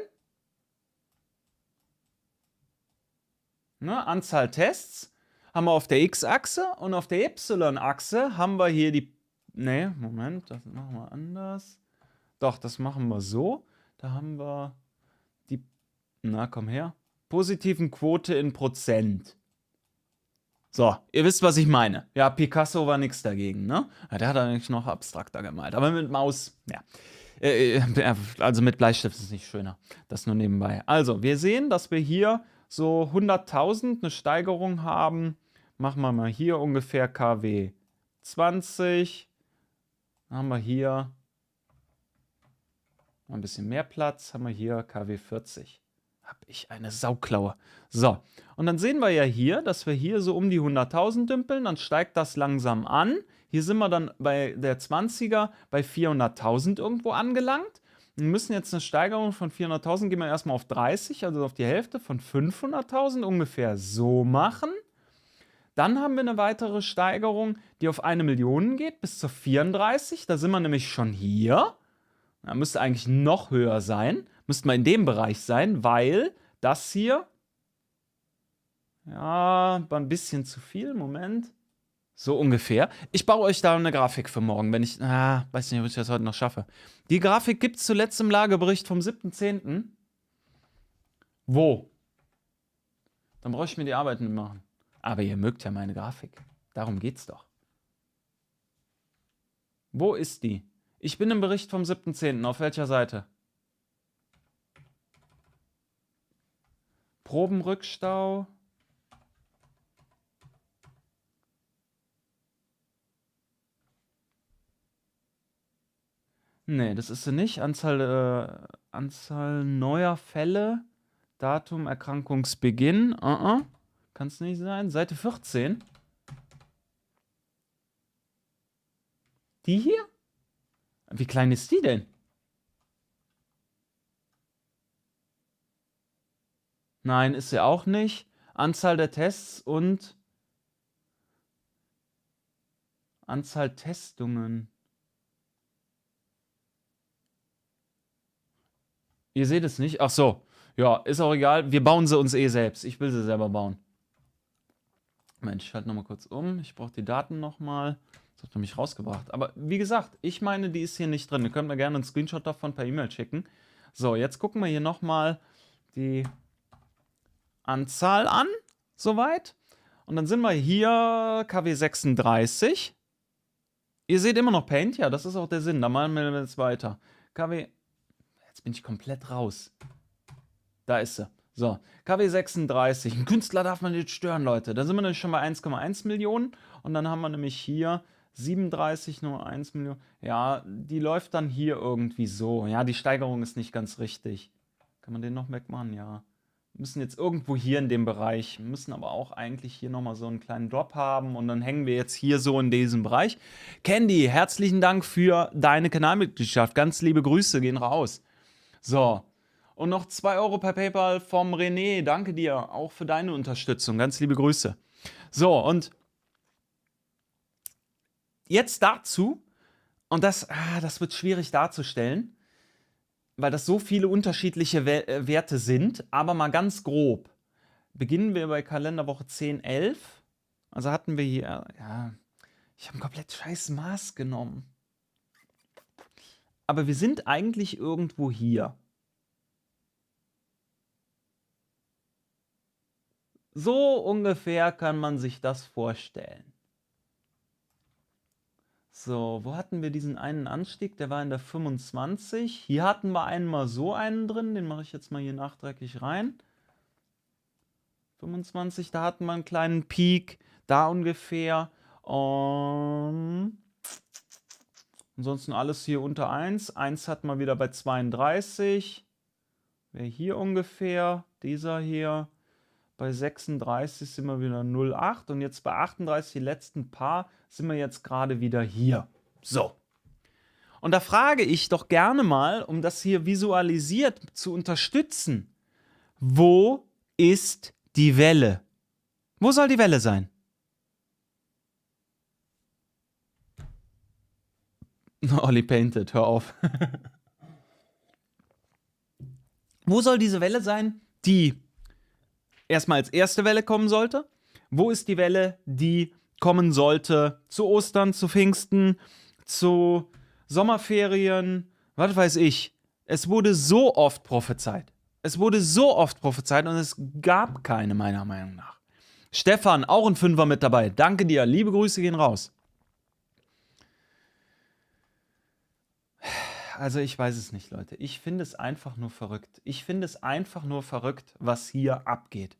Ne, Anzahl Tests haben wir auf der X-Achse und auf der Y-Achse haben wir hier die. Ne, Moment, das machen wir anders. Doch, das machen wir so. Da haben wir die. Na, komm her. Positiven Quote in Prozent. So, ihr wisst, was ich meine. Ja, Picasso war nichts dagegen, ne? Ja, der hat eigentlich noch abstrakter gemalt. Aber mit Maus, ja. Äh, äh, also mit Bleistift ist es nicht schöner. Das nur nebenbei. Also, wir sehen, dass wir hier so 100.000 eine Steigerung haben. Machen wir mal hier ungefähr KW 20. Dann haben wir hier ein bisschen mehr Platz. Haben wir hier KW 40 habe ich eine Sauklaue. So, und dann sehen wir ja hier, dass wir hier so um die 100.000 dümpeln, dann steigt das langsam an. Hier sind wir dann bei der 20er bei 400.000 irgendwo angelangt. Wir müssen jetzt eine Steigerung von 400.000, gehen wir erstmal auf 30, also auf die Hälfte von 500.000 ungefähr so machen. Dann haben wir eine weitere Steigerung, die auf eine Million geht, bis zur 34. Da sind wir nämlich schon hier. Da müsste eigentlich noch höher sein. Müsste man in dem Bereich sein, weil das hier. Ja, war ein bisschen zu viel. Moment. So ungefähr. Ich baue euch da eine Grafik für morgen, wenn ich. Ah, weiß nicht, ob ich das heute noch schaffe. Die Grafik gibt es zuletzt im Lagebericht vom 7.10. Wo? Dann brauche ich mir die Arbeit nicht machen. Aber ihr mögt ja meine Grafik. Darum geht's doch. Wo ist die? Ich bin im Bericht vom 7.10. Auf welcher Seite? Probenrückstau. Nee, das ist sie nicht. Anzahl, äh, Anzahl neuer Fälle. Datum Erkrankungsbeginn. Uh -uh. Kann es nicht sein. Seite 14. Die hier? Wie klein ist die denn? Nein, ist sie auch nicht. Anzahl der Tests und Anzahl Testungen. Ihr seht es nicht? Ach so. Ja, ist auch egal. Wir bauen sie uns eh selbst. Ich will sie selber bauen. Mensch, ich schalte nochmal kurz um. Ich brauche die Daten nochmal. Das hat mich rausgebracht. Aber wie gesagt, ich meine, die ist hier nicht drin. Ihr könnt mir gerne einen Screenshot davon per E-Mail schicken. So, jetzt gucken wir hier nochmal die Anzahl an, soweit. Und dann sind wir hier KW 36. Ihr seht immer noch Paint, ja, das ist auch der Sinn. Da machen wir jetzt weiter. KW. Jetzt bin ich komplett raus. Da ist sie. So, KW 36. Ein Künstler darf man nicht stören, Leute. Da sind wir nämlich schon bei 1,1 Millionen. Und dann haben wir nämlich hier 37 nur 1 Million. Ja, die läuft dann hier irgendwie so. Ja, die Steigerung ist nicht ganz richtig. Kann man den noch wegmachen? Ja müssen jetzt irgendwo hier in dem Bereich, müssen aber auch eigentlich hier nochmal so einen kleinen Drop haben und dann hängen wir jetzt hier so in diesem Bereich. Candy, herzlichen Dank für deine Kanalmitgliedschaft. Ganz liebe Grüße gehen raus. So. Und noch 2 Euro per PayPal vom René. Danke dir auch für deine Unterstützung. Ganz liebe Grüße. So, und jetzt dazu, und das, ah, das wird schwierig darzustellen weil das so viele unterschiedliche äh, Werte sind, aber mal ganz grob. Beginnen wir bei Kalenderwoche 10, 11. Also hatten wir hier, ja, ich habe ein komplett scheiß Maß genommen. Aber wir sind eigentlich irgendwo hier. So ungefähr kann man sich das vorstellen. So, wo hatten wir diesen einen Anstieg? Der war in der 25. Hier hatten wir einmal so einen drin. Den mache ich jetzt mal hier nachträglich rein. 25, da hatten wir einen kleinen Peak. Da ungefähr. Um, ansonsten alles hier unter 1. 1 hatten wir wieder bei 32. Wäre hier ungefähr. Dieser hier. Bei 36 sind wir wieder 0,8 und jetzt bei 38, die letzten paar, sind wir jetzt gerade wieder hier. So. Und da frage ich doch gerne mal, um das hier visualisiert zu unterstützen, wo ist die Welle? Wo soll die Welle sein? Olli Painted, hör auf. Wo soll diese Welle sein, die erstmal als erste Welle kommen sollte? Wo ist die Welle, die kommen sollte zu Ostern, zu Pfingsten, zu Sommerferien, was weiß ich? Es wurde so oft prophezeit. Es wurde so oft prophezeit und es gab keine, meiner Meinung nach. Stefan, auch ein Fünfer mit dabei. Danke dir. Liebe Grüße gehen raus. Also ich weiß es nicht, Leute. Ich finde es einfach nur verrückt. Ich finde es einfach nur verrückt, was hier abgeht.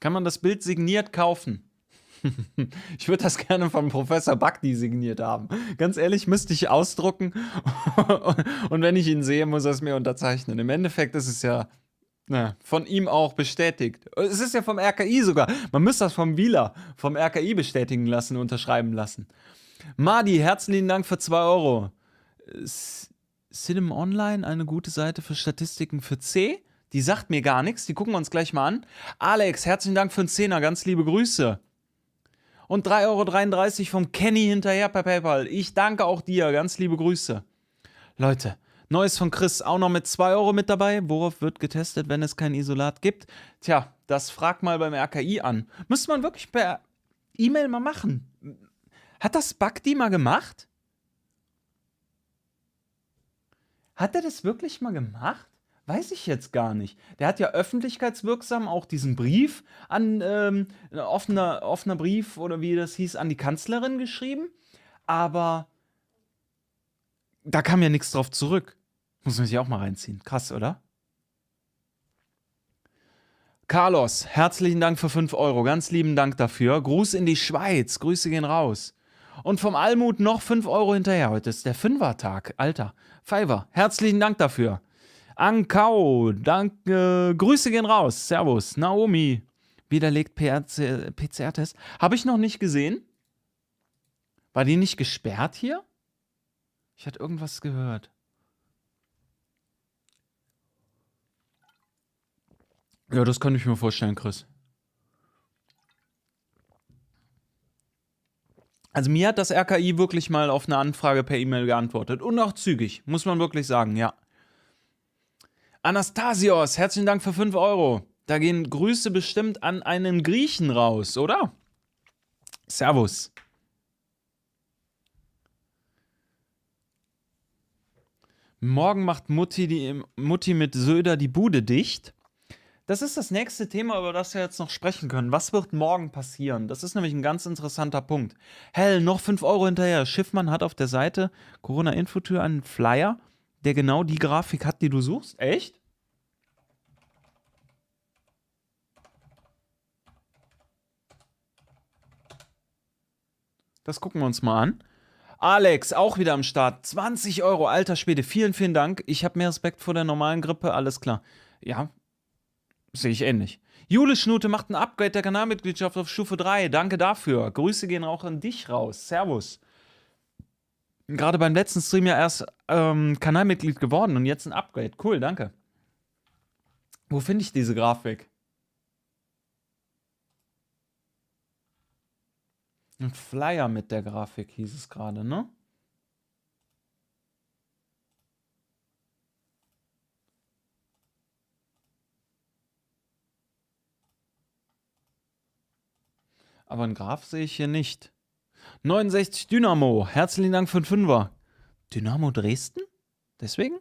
Kann man das Bild signiert kaufen? ich würde das gerne von Professor Bakti signiert haben. Ganz ehrlich, müsste ich ausdrucken. und wenn ich ihn sehe, muss er es mir unterzeichnen. Im Endeffekt ist es ja na, von ihm auch bestätigt. Es ist ja vom RKI sogar. Man müsste das vom Wieler, vom RKI bestätigen lassen, unterschreiben lassen. Madi, herzlichen Dank für 2 Euro. Cinem Online, eine gute Seite für Statistiken für C. Die sagt mir gar nichts, die gucken wir uns gleich mal an. Alex, herzlichen Dank für den Zehner, ganz liebe Grüße. Und 3,33 Euro vom Kenny hinterher per PayPal. Ich danke auch dir, ganz liebe Grüße. Leute, Neues von Chris auch noch mit 2 Euro mit dabei. Worauf wird getestet, wenn es kein Isolat gibt? Tja, das frag mal beim RKI an. Müsste man wirklich per E-Mail mal machen. Hat das Bakti mal gemacht? Hat er das wirklich mal gemacht? Weiß ich jetzt gar nicht. Der hat ja öffentlichkeitswirksam auch diesen Brief an, ähm, offener, offener Brief oder wie das hieß, an die Kanzlerin geschrieben. Aber da kam ja nichts drauf zurück. Muss man sich auch mal reinziehen. Krass, oder? Carlos, herzlichen Dank für 5 Euro. Ganz lieben Dank dafür. Gruß in die Schweiz. Grüße gehen raus. Und vom Almut noch 5 Euro hinterher. Heute ist der Fünfertag. Alter. Fiver. Herzlichen Dank dafür. Ankau, danke. Grüße gehen raus. Servus. Naomi. Widerlegt PCR-Test. Habe ich noch nicht gesehen. War die nicht gesperrt hier? Ich hatte irgendwas gehört. Ja, das kann ich mir vorstellen, Chris. Also mir hat das RKI wirklich mal auf eine Anfrage per E-Mail geantwortet. Und auch zügig, muss man wirklich sagen, ja. Anastasios, herzlichen Dank für 5 Euro. Da gehen Grüße bestimmt an einen Griechen raus, oder? Servus. Morgen macht Mutti, die, Mutti mit Söder die Bude dicht. Das ist das nächste Thema, über das wir jetzt noch sprechen können. Was wird morgen passieren? Das ist nämlich ein ganz interessanter Punkt. Hell, noch 5 Euro hinterher. Schiffmann hat auf der Seite Corona-Infotür einen Flyer, der genau die Grafik hat, die du suchst. Echt? Das gucken wir uns mal an. Alex, auch wieder am Start. 20 Euro, alter Schwede. Vielen, vielen Dank. Ich habe mehr Respekt vor der normalen Grippe. Alles klar. Ja, Sehe ich ähnlich. Jule Schnute macht ein Upgrade der Kanalmitgliedschaft auf Stufe 3. Danke dafür. Grüße gehen auch an dich raus. Servus. Gerade beim letzten Stream ja erst ähm, Kanalmitglied geworden und jetzt ein Upgrade. Cool, danke. Wo finde ich diese Grafik? Ein Flyer mit der Grafik hieß es gerade, ne? Aber einen Graph sehe ich hier nicht. 69 Dynamo. Herzlichen Dank für den Fünfer. Dynamo Dresden? Deswegen?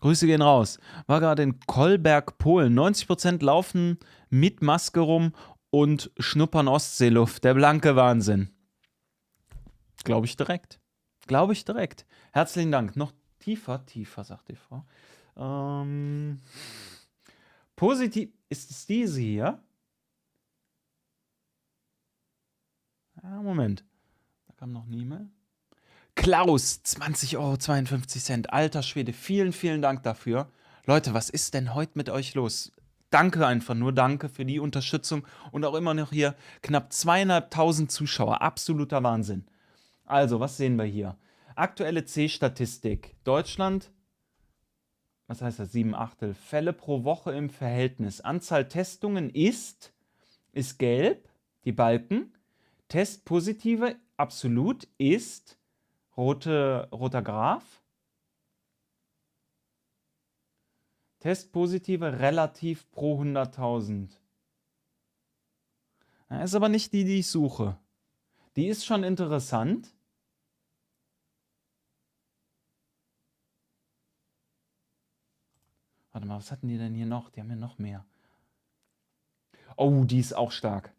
Grüße gehen raus. War gerade in Kolberg, Polen. 90% laufen mit Maske rum und schnuppern Ostseeluft. Der blanke Wahnsinn. Glaube ich direkt. Glaube ich direkt. Herzlichen Dank. Noch tiefer, tiefer, sagt die Frau. Ähm, positiv. Ist es diese hier? Ja, Moment. Da kam noch eine E-Mail. Klaus, 20,52 Euro. Alter Schwede, vielen, vielen Dank dafür. Leute, was ist denn heute mit euch los? Danke einfach nur, danke für die Unterstützung und auch immer noch hier knapp zweieinhalbtausend Zuschauer. Absoluter Wahnsinn. Also, was sehen wir hier? Aktuelle C-Statistik. Deutschland, was heißt das? Sieben Achtel. Fälle pro Woche im Verhältnis. Anzahl Testungen ist, ist gelb, die Balken. Testpositive absolut ist rote, roter Graph. Testpositive relativ pro 100.000. Ist aber nicht die, die ich suche. Die ist schon interessant. Warte mal, was hatten die denn hier noch? Die haben ja noch mehr. Oh, die ist auch stark.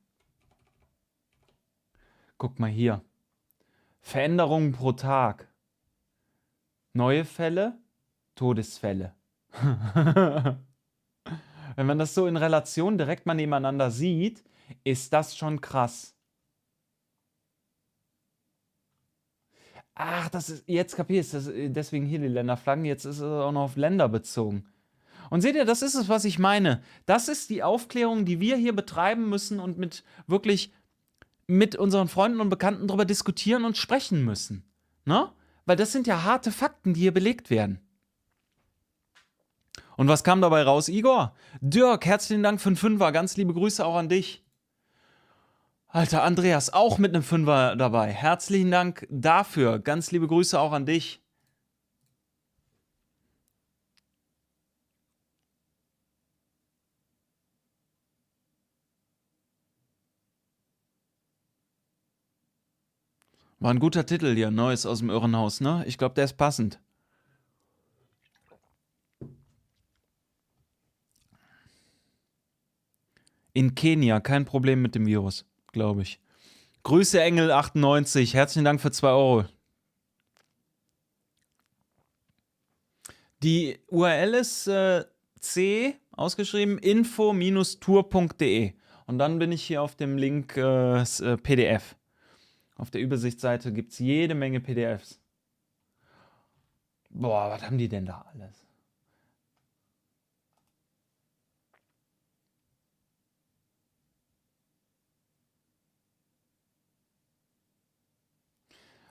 Guck mal hier. Veränderungen pro Tag. Neue Fälle, Todesfälle. Wenn man das so in Relation direkt mal nebeneinander sieht, ist das schon krass. Ach, das ist, jetzt kapierst du, deswegen hier die Länderflaggen, jetzt ist es auch noch auf Länder bezogen. Und seht ihr, das ist es, was ich meine. Das ist die Aufklärung, die wir hier betreiben müssen und mit wirklich mit unseren Freunden und Bekannten darüber diskutieren und sprechen müssen. Ne? Weil das sind ja harte Fakten, die hier belegt werden. Und was kam dabei raus, Igor? Dirk, herzlichen Dank für den Fünfer. Ganz liebe Grüße auch an dich. Alter, Andreas, auch mit einem Fünfer dabei. Herzlichen Dank dafür. Ganz liebe Grüße auch an dich. War ein guter Titel hier, Neues aus dem Irrenhaus, ne? Ich glaube, der ist passend. In Kenia kein Problem mit dem Virus glaube ich. Grüße Engel98, herzlichen Dank für 2 Euro. Die URL ist äh, c ausgeschrieben info-tour.de und dann bin ich hier auf dem Link äh, äh PDF. Auf der Übersichtsseite gibt es jede Menge PDFs. Boah, was haben die denn da alles?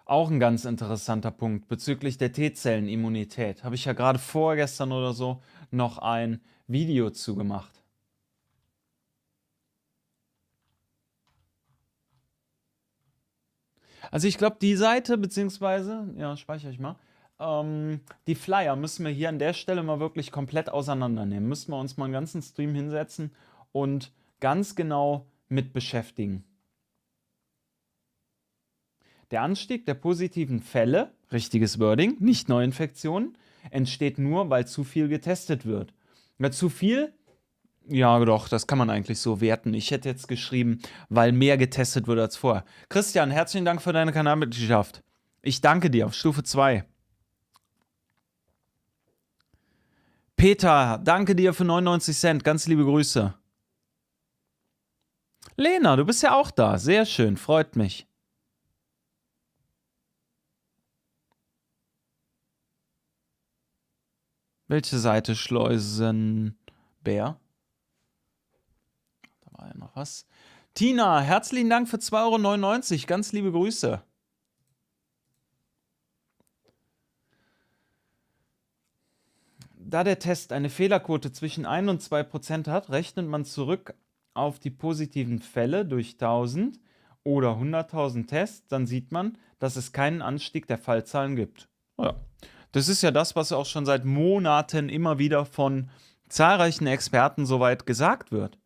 Auch ein ganz interessanter Punkt bezüglich der T-Zellenimmunität. Habe ich ja gerade vorgestern oder so noch ein Video zu Also ich glaube, die Seite, beziehungsweise, ja, speichere ich mal, ähm, die Flyer müssen wir hier an der Stelle mal wirklich komplett auseinandernehmen. Müssen wir uns mal einen ganzen Stream hinsetzen und ganz genau mit beschäftigen. Der Anstieg der positiven Fälle, richtiges Wording, nicht Neuinfektionen, entsteht nur, weil zu viel getestet wird. Ja, zu viel? Ja, doch, das kann man eigentlich so werten. Ich hätte jetzt geschrieben, weil mehr getestet wird als vorher. Christian, herzlichen Dank für deine Kanalmitgliedschaft. Ich danke dir auf Stufe 2. Peter, danke dir für 99 Cent. Ganz liebe Grüße. Lena, du bist ja auch da. Sehr schön, freut mich. Welche Seite? Schleusenbär? War noch was. Tina, herzlichen Dank für 2,99 Euro. Ganz liebe Grüße. Da der Test eine Fehlerquote zwischen 1 und 2 Prozent hat, rechnet man zurück auf die positiven Fälle durch 1000 oder 100.000 Tests, dann sieht man, dass es keinen Anstieg der Fallzahlen gibt. Ja. Das ist ja das, was auch schon seit Monaten immer wieder von zahlreichen Experten soweit gesagt wird.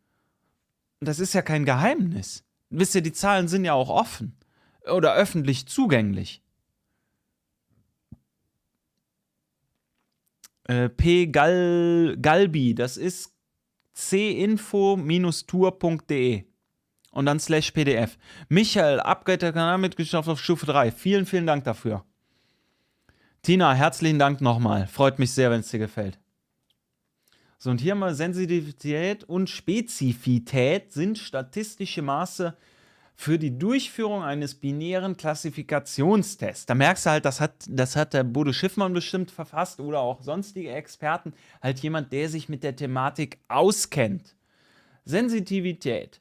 Das ist ja kein Geheimnis. Wisst ihr, die Zahlen sind ja auch offen oder öffentlich zugänglich. Äh, P. Gal Galbi, das ist cinfo-tour.de und dann slash pdf. Michael, Upgrade der Kanalmitgliedschaft auf Stufe 3. Vielen, vielen Dank dafür. Tina, herzlichen Dank nochmal. Freut mich sehr, wenn es dir gefällt. So, und hier mal Sensitivität und Spezifität sind statistische Maße für die Durchführung eines binären Klassifikationstests. Da merkst du halt, das hat, das hat der Bodo Schiffmann bestimmt verfasst oder auch sonstige Experten, halt jemand, der sich mit der Thematik auskennt. Sensitivität.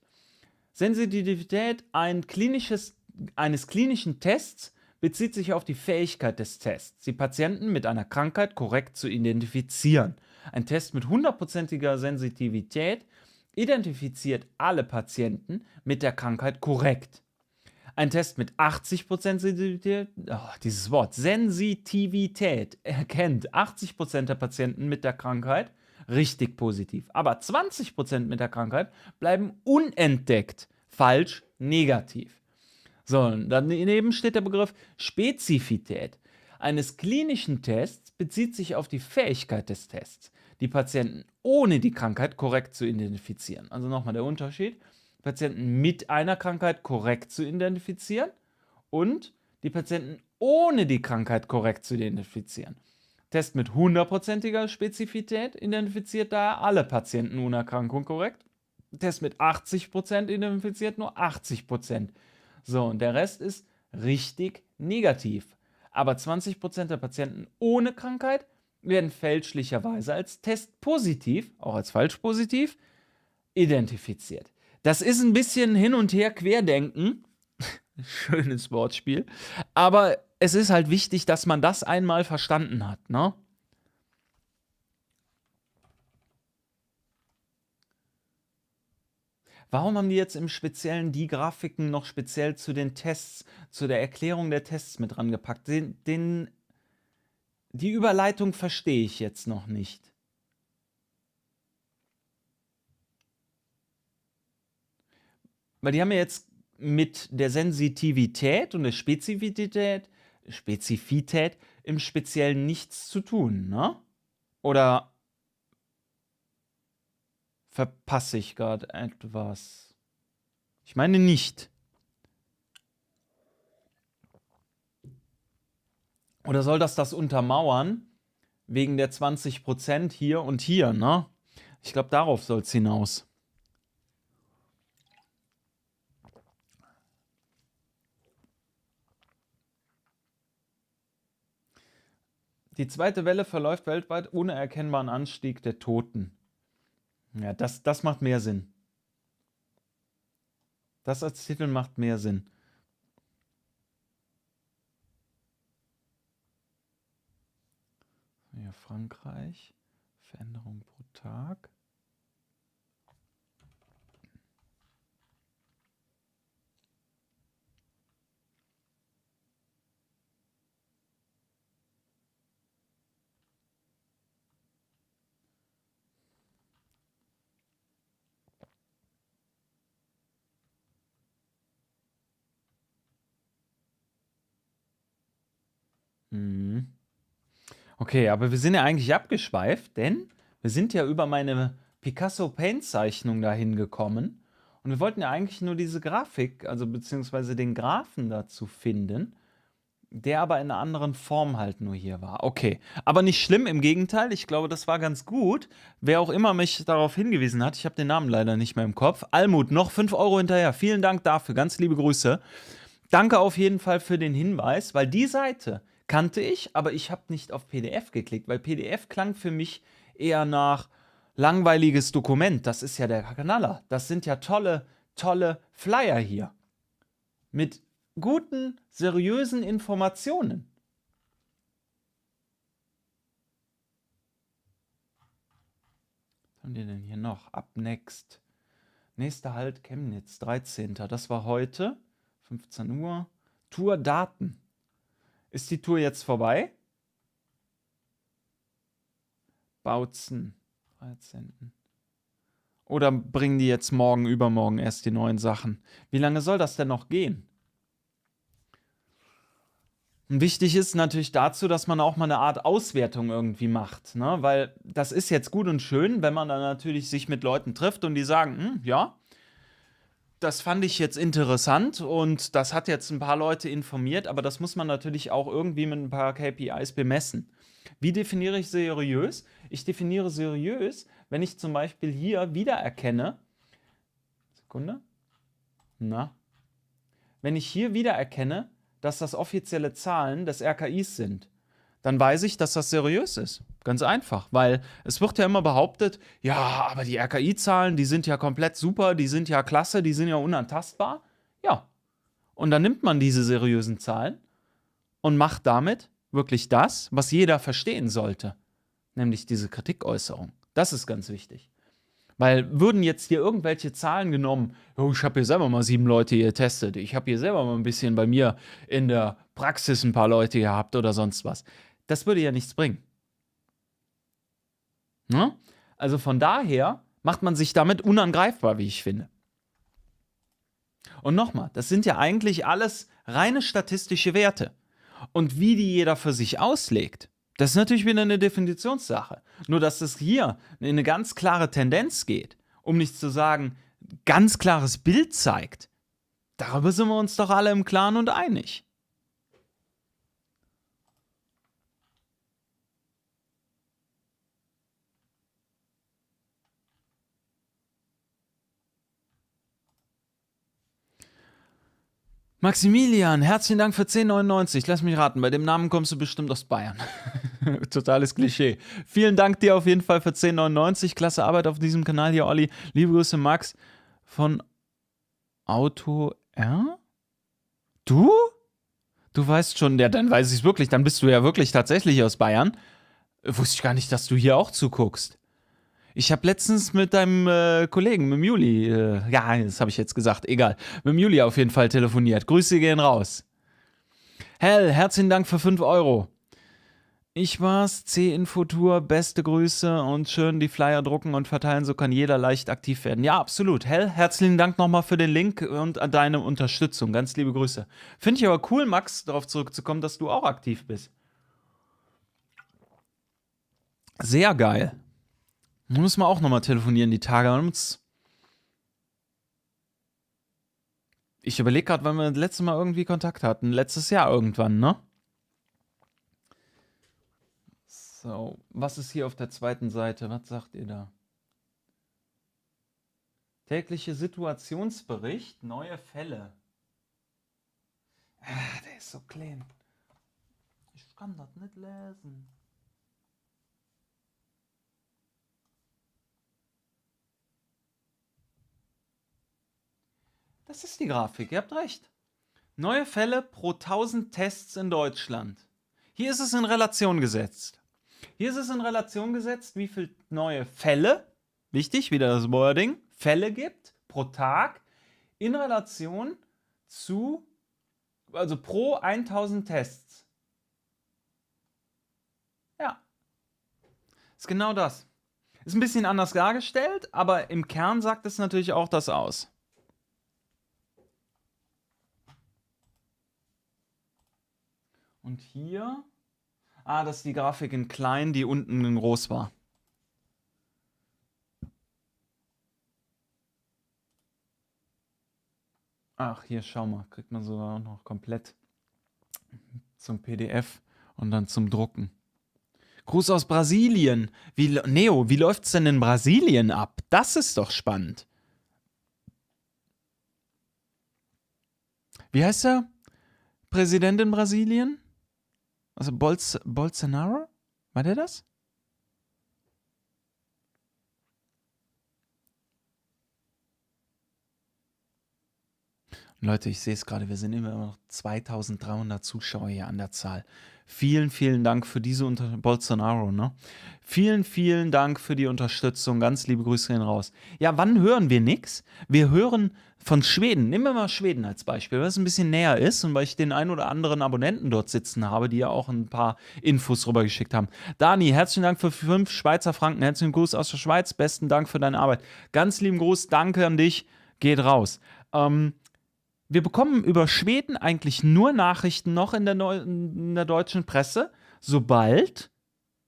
Sensitivität ein klinisches, eines klinischen Tests bezieht sich auf die Fähigkeit des Tests, die Patienten mit einer Krankheit korrekt zu identifizieren. Ein Test mit hundertprozentiger Sensitivität identifiziert alle Patienten mit der Krankheit korrekt. Ein Test mit 80% Sensitivität, oh, dieses Wort, Sensitivität erkennt 80% der Patienten mit der Krankheit richtig positiv. Aber 20% mit der Krankheit bleiben unentdeckt, falsch, negativ. So, daneben steht der Begriff Spezifität eines klinischen Tests bezieht sich auf die Fähigkeit des Tests, die Patienten ohne die Krankheit korrekt zu identifizieren. Also nochmal der Unterschied. Patienten mit einer Krankheit korrekt zu identifizieren und die Patienten ohne die Krankheit korrekt zu identifizieren. Test mit hundertprozentiger Spezifität identifiziert daher alle Patienten ohne Erkrankung korrekt. Test mit 80% identifiziert nur 80%. So, und der Rest ist richtig negativ. Aber 20% der Patienten ohne Krankheit werden fälschlicherweise als testpositiv, auch als falsch positiv, identifiziert. Das ist ein bisschen hin und her querdenken. Schönes Wortspiel. Aber es ist halt wichtig, dass man das einmal verstanden hat, ne? Warum haben die jetzt im Speziellen die Grafiken noch speziell zu den Tests, zu der Erklärung der Tests mit rangepackt? Den, den, die Überleitung verstehe ich jetzt noch nicht. Weil die haben ja jetzt mit der Sensitivität und der Spezifität, Spezifität im Speziellen nichts zu tun, ne? Oder verpasse ich gerade etwas? Ich meine nicht. Oder soll das das untermauern? Wegen der 20% hier und hier, ne? Ich glaube, darauf soll es hinaus. Die zweite Welle verläuft weltweit ohne erkennbaren Anstieg der Toten. Ja, das, das macht mehr Sinn. Das als Titel macht mehr Sinn. Ja, Frankreich. Veränderung pro Tag. Mhm. Okay, aber wir sind ja eigentlich abgeschweift, denn wir sind ja über meine Picasso Paint Zeichnung dahin gekommen und wir wollten ja eigentlich nur diese Grafik, also beziehungsweise den Graphen dazu finden, der aber in einer anderen Form halt nur hier war. Okay, aber nicht schlimm, im Gegenteil, ich glaube, das war ganz gut. Wer auch immer mich darauf hingewiesen hat, ich habe den Namen leider nicht mehr im Kopf. Almut, noch 5 Euro hinterher. Vielen Dank dafür, ganz liebe Grüße. Danke auf jeden Fall für den Hinweis, weil die Seite, kannte ich, aber ich habe nicht auf PDF geklickt, weil PDF klang für mich eher nach langweiliges Dokument. Das ist ja der Kanaler. Das sind ja tolle, tolle Flyer hier. Mit guten, seriösen Informationen. Was haben die denn hier noch? Ab next. Nächster Halt Chemnitz, 13. Das war heute, 15 Uhr. Tour Daten. Ist die Tour jetzt vorbei? Bautzen, 13. Oder bringen die jetzt morgen, übermorgen erst die neuen Sachen? Wie lange soll das denn noch gehen? Und wichtig ist natürlich dazu, dass man auch mal eine Art Auswertung irgendwie macht, ne? Weil das ist jetzt gut und schön, wenn man dann natürlich sich mit Leuten trifft und die sagen, hm, ja, das fand ich jetzt interessant und das hat jetzt ein paar Leute informiert, aber das muss man natürlich auch irgendwie mit ein paar KPIs bemessen. Wie definiere ich seriös? Ich definiere seriös, wenn ich zum Beispiel hier wiedererkenne, Sekunde, na, wenn ich hier wiedererkenne, dass das offizielle Zahlen des RKIs sind dann weiß ich, dass das seriös ist. Ganz einfach, weil es wird ja immer behauptet, ja, aber die RKI-Zahlen, die sind ja komplett super, die sind ja klasse, die sind ja unantastbar. Ja. Und dann nimmt man diese seriösen Zahlen und macht damit wirklich das, was jeder verstehen sollte, nämlich diese Kritikäußerung. Das ist ganz wichtig. Weil würden jetzt hier irgendwelche Zahlen genommen, oh, ich habe hier selber mal sieben Leute getestet, ich habe hier selber mal ein bisschen bei mir in der Praxis ein paar Leute gehabt oder sonst was. Das würde ja nichts bringen. Ne? Also von daher macht man sich damit unangreifbar, wie ich finde. Und nochmal, das sind ja eigentlich alles reine statistische Werte. Und wie die jeder für sich auslegt, das ist natürlich wieder eine Definitionssache. Nur, dass es hier in eine ganz klare Tendenz geht, um nicht zu sagen, ganz klares Bild zeigt, darüber sind wir uns doch alle im Klaren und einig. Maximilian, herzlichen Dank für 10,99. Lass mich raten, bei dem Namen kommst du bestimmt aus Bayern. Totales Klischee. Vielen Dank dir auf jeden Fall für 10,99. Klasse Arbeit auf diesem Kanal hier, Olli. Liebe Grüße, Max von Auto R. Du? Du weißt schon, ja, dann weiß ich es wirklich. Dann bist du ja wirklich tatsächlich aus Bayern. Wusste ich gar nicht, dass du hier auch zuguckst. Ich habe letztens mit deinem äh, Kollegen, mit Juli, äh, ja, das habe ich jetzt gesagt, egal, mit Juli auf jeden Fall telefoniert. Grüße gehen raus. Hell, herzlichen Dank für 5 Euro. Ich war's, C-Infotour, beste Grüße und schön die Flyer drucken und verteilen, so kann jeder leicht aktiv werden. Ja, absolut. Hell, herzlichen Dank nochmal für den Link und deine Unterstützung. Ganz liebe Grüße. Finde ich aber cool, Max, darauf zurückzukommen, dass du auch aktiv bist. Sehr geil. Müssen wir auch nochmal telefonieren, die Tage. Ich überlege gerade, wann wir das letzte Mal irgendwie Kontakt hatten. Letztes Jahr irgendwann, ne? So, was ist hier auf der zweiten Seite? Was sagt ihr da? Tägliche Situationsbericht, neue Fälle. Ah, der ist so klein. Ich kann das nicht lesen. Das ist die Grafik, ihr habt recht. Neue Fälle pro 1000 Tests in Deutschland. Hier ist es in Relation gesetzt. Hier ist es in Relation gesetzt, wie viele neue Fälle, wichtig, wieder das Wording, Fälle gibt pro Tag in Relation zu, also pro 1000 Tests. Ja. Ist genau das. Ist ein bisschen anders dargestellt, aber im Kern sagt es natürlich auch das aus. Und hier. Ah, das ist die Grafik in klein, die unten in groß war. Ach, hier, schau mal. Kriegt man sogar noch komplett zum PDF und dann zum Drucken. Gruß aus Brasilien. Wie, Neo, wie läuft's denn in Brasilien ab? Das ist doch spannend. Wie heißt der Präsident in Brasilien? Also Bolz Bolsonaro? War der das? Leute, ich sehe es gerade, wir sind immer noch 2300 Zuschauer hier an der Zahl. Vielen, vielen Dank für diese Unter Bolsonaro, ne? Vielen, vielen Dank für die Unterstützung. Ganz liebe Grüße gehen raus. Ja, wann hören wir nichts? Wir hören von Schweden. Nehmen wir mal Schweden als Beispiel, weil es ein bisschen näher ist und weil ich den einen oder anderen Abonnenten dort sitzen habe, die ja auch ein paar Infos rübergeschickt haben. Dani, herzlichen Dank für fünf Schweizer Franken. Herzlichen Gruß aus der Schweiz. Besten Dank für deine Arbeit. Ganz lieben Gruß. Danke an dich. Geht raus. Ähm, wir bekommen über Schweden eigentlich nur Nachrichten noch in der, Neu in der deutschen Presse, sobald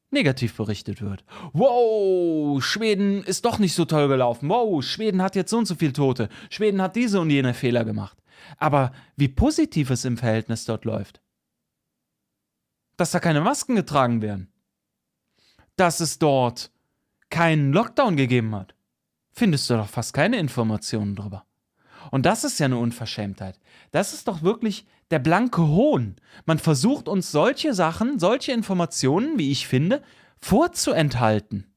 negativ berichtet wird. Wow, Schweden ist doch nicht so toll gelaufen. Wow, Schweden hat jetzt so und so viele Tote. Schweden hat diese und jene Fehler gemacht. Aber wie positiv es im Verhältnis dort läuft. Dass da keine Masken getragen werden. Dass es dort keinen Lockdown gegeben hat. Findest du doch fast keine Informationen drüber. Und das ist ja eine Unverschämtheit. Das ist doch wirklich der blanke Hohn. Man versucht uns solche Sachen, solche Informationen, wie ich finde, vorzuenthalten.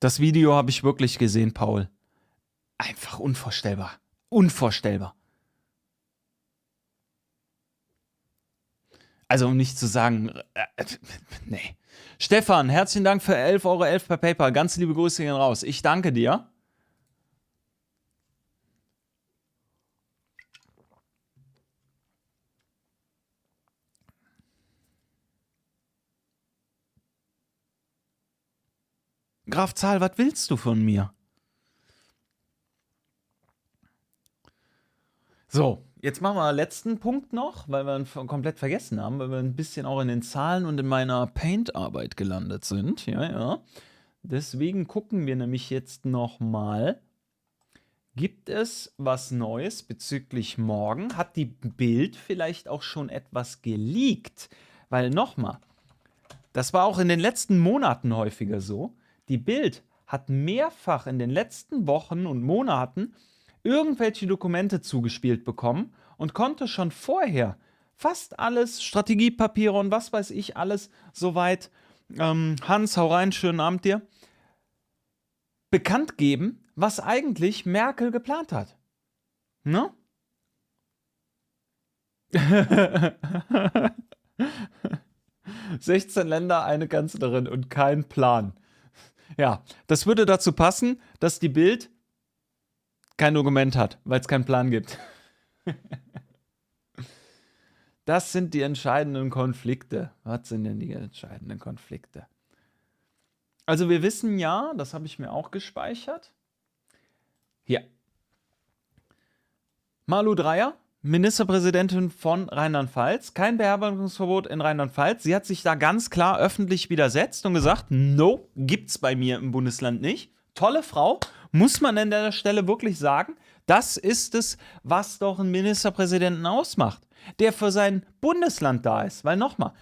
Das Video habe ich wirklich gesehen, Paul. Einfach unvorstellbar. Unvorstellbar. Also um nicht zu sagen, äh, äh, nee. Stefan, herzlichen Dank für 11,11 Euro .11 per PayPal. Ganz liebe Grüße gehen raus. Ich danke dir. Graf Zahl, was willst du von mir? So, jetzt machen wir den letzten Punkt noch, weil wir ihn komplett vergessen haben, weil wir ein bisschen auch in den Zahlen und in meiner Paint-Arbeit gelandet sind. Ja, ja. Deswegen gucken wir nämlich jetzt nochmal. Gibt es was Neues bezüglich morgen? Hat die Bild vielleicht auch schon etwas geleakt? Weil nochmal, das war auch in den letzten Monaten häufiger so. Die Bild hat mehrfach in den letzten Wochen und Monaten irgendwelche Dokumente zugespielt bekommen und konnte schon vorher fast alles, Strategiepapiere und was weiß ich, alles soweit, ähm, Hans, hau rein, schönen Abend dir, bekannt geben, was eigentlich Merkel geplant hat. Ne? 16 Länder, eine Kanzlerin und kein Plan. Ja, das würde dazu passen, dass die Bild kein Dokument hat, weil es keinen Plan gibt. das sind die entscheidenden Konflikte. Was sind denn die entscheidenden Konflikte? Also wir wissen ja, das habe ich mir auch gespeichert. Hier. Malu Dreyer, Ministerpräsidentin von Rheinland-Pfalz, kein Beherbergungsverbot in Rheinland-Pfalz. Sie hat sich da ganz klar öffentlich widersetzt und gesagt, no, gibt's bei mir im Bundesland nicht. Tolle Frau, muss man an der Stelle wirklich sagen, das ist es, was doch einen Ministerpräsidenten ausmacht, der für sein Bundesland da ist. Weil nochmal,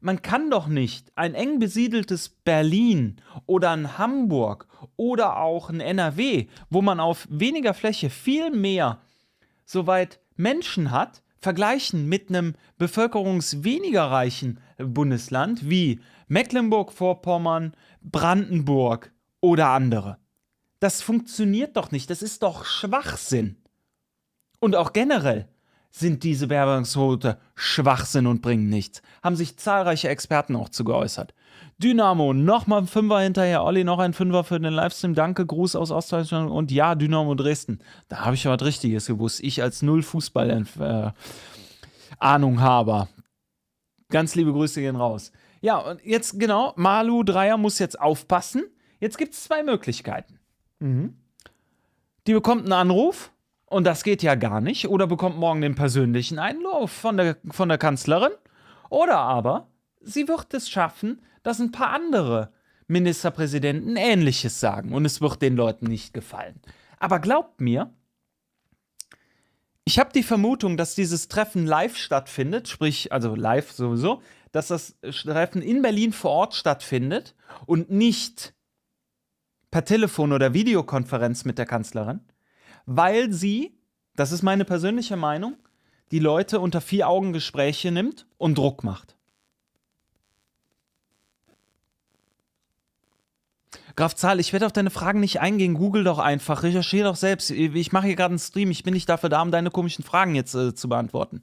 man kann doch nicht ein eng besiedeltes Berlin oder ein Hamburg oder auch ein NRW, wo man auf weniger Fläche viel mehr soweit Menschen hat, vergleichen mit einem bevölkerungsweniger reichen Bundesland wie Mecklenburg-Vorpommern, Brandenburg oder andere. Das funktioniert doch nicht. Das ist doch Schwachsinn. Und auch generell sind diese Bewerbungsquote Schwachsinn und bringen nichts. Haben sich zahlreiche Experten auch zu geäußert. Dynamo, nochmal ein Fünfer hinterher. Olli, noch ein Fünfer für den Livestream. Danke, Gruß aus Ostdeutschland. Und ja, Dynamo Dresden. Da habe ich was Richtiges gewusst. Ich als null Fußball-Ahnung äh, habe. Ganz liebe Grüße gehen raus. Ja, und jetzt genau, Malu Dreier muss jetzt aufpassen. Jetzt gibt es zwei Möglichkeiten. Mhm. Die bekommt einen Anruf und das geht ja gar nicht. Oder bekommt morgen den persönlichen Einlauf von der, von der Kanzlerin. Oder aber sie wird es schaffen, dass ein paar andere Ministerpräsidenten Ähnliches sagen und es wird den Leuten nicht gefallen. Aber glaubt mir, ich habe die Vermutung, dass dieses Treffen live stattfindet, sprich, also live sowieso, dass das Treffen in Berlin vor Ort stattfindet und nicht per Telefon oder Videokonferenz mit der Kanzlerin, weil sie, das ist meine persönliche Meinung, die Leute unter vier Augen Gespräche nimmt und Druck macht. Graf Zahl, ich werde auf deine Fragen nicht eingehen. Google doch einfach, recherchiere doch selbst. Ich mache hier gerade einen Stream. Ich bin nicht dafür da, um deine komischen Fragen jetzt äh, zu beantworten.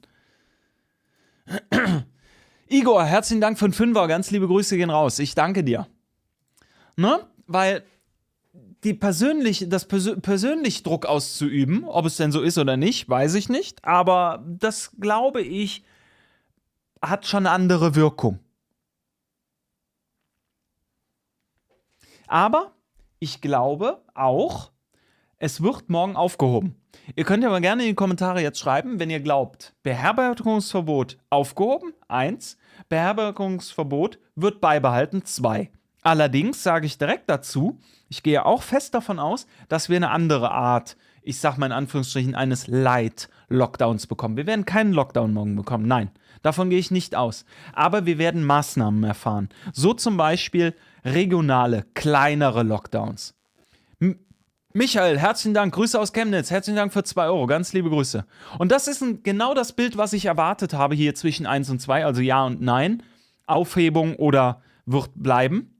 Igor, herzlichen Dank für den Fünfer. Ganz liebe Grüße gehen raus. Ich danke dir. Ne? Weil die persönlich, das Persö persönlich Druck auszuüben, ob es denn so ist oder nicht, weiß ich nicht. Aber das glaube ich hat schon eine andere Wirkung. Aber ich glaube auch, es wird morgen aufgehoben. Ihr könnt ja mal gerne in die Kommentare jetzt schreiben, wenn ihr glaubt, Beherbergungsverbot aufgehoben, eins, Beherbergungsverbot wird beibehalten, zwei. Allerdings sage ich direkt dazu, ich gehe auch fest davon aus, dass wir eine andere Art, ich sag mal in Anführungsstrichen, eines Light-Lockdowns bekommen. Wir werden keinen Lockdown morgen bekommen. Nein, davon gehe ich nicht aus. Aber wir werden Maßnahmen erfahren. So zum Beispiel regionale, kleinere Lockdowns. M Michael, herzlichen Dank. Grüße aus Chemnitz. Herzlichen Dank für 2 Euro. Ganz liebe Grüße. Und das ist ein, genau das Bild, was ich erwartet habe hier zwischen 1 und 2, also Ja und Nein. Aufhebung oder wird bleiben.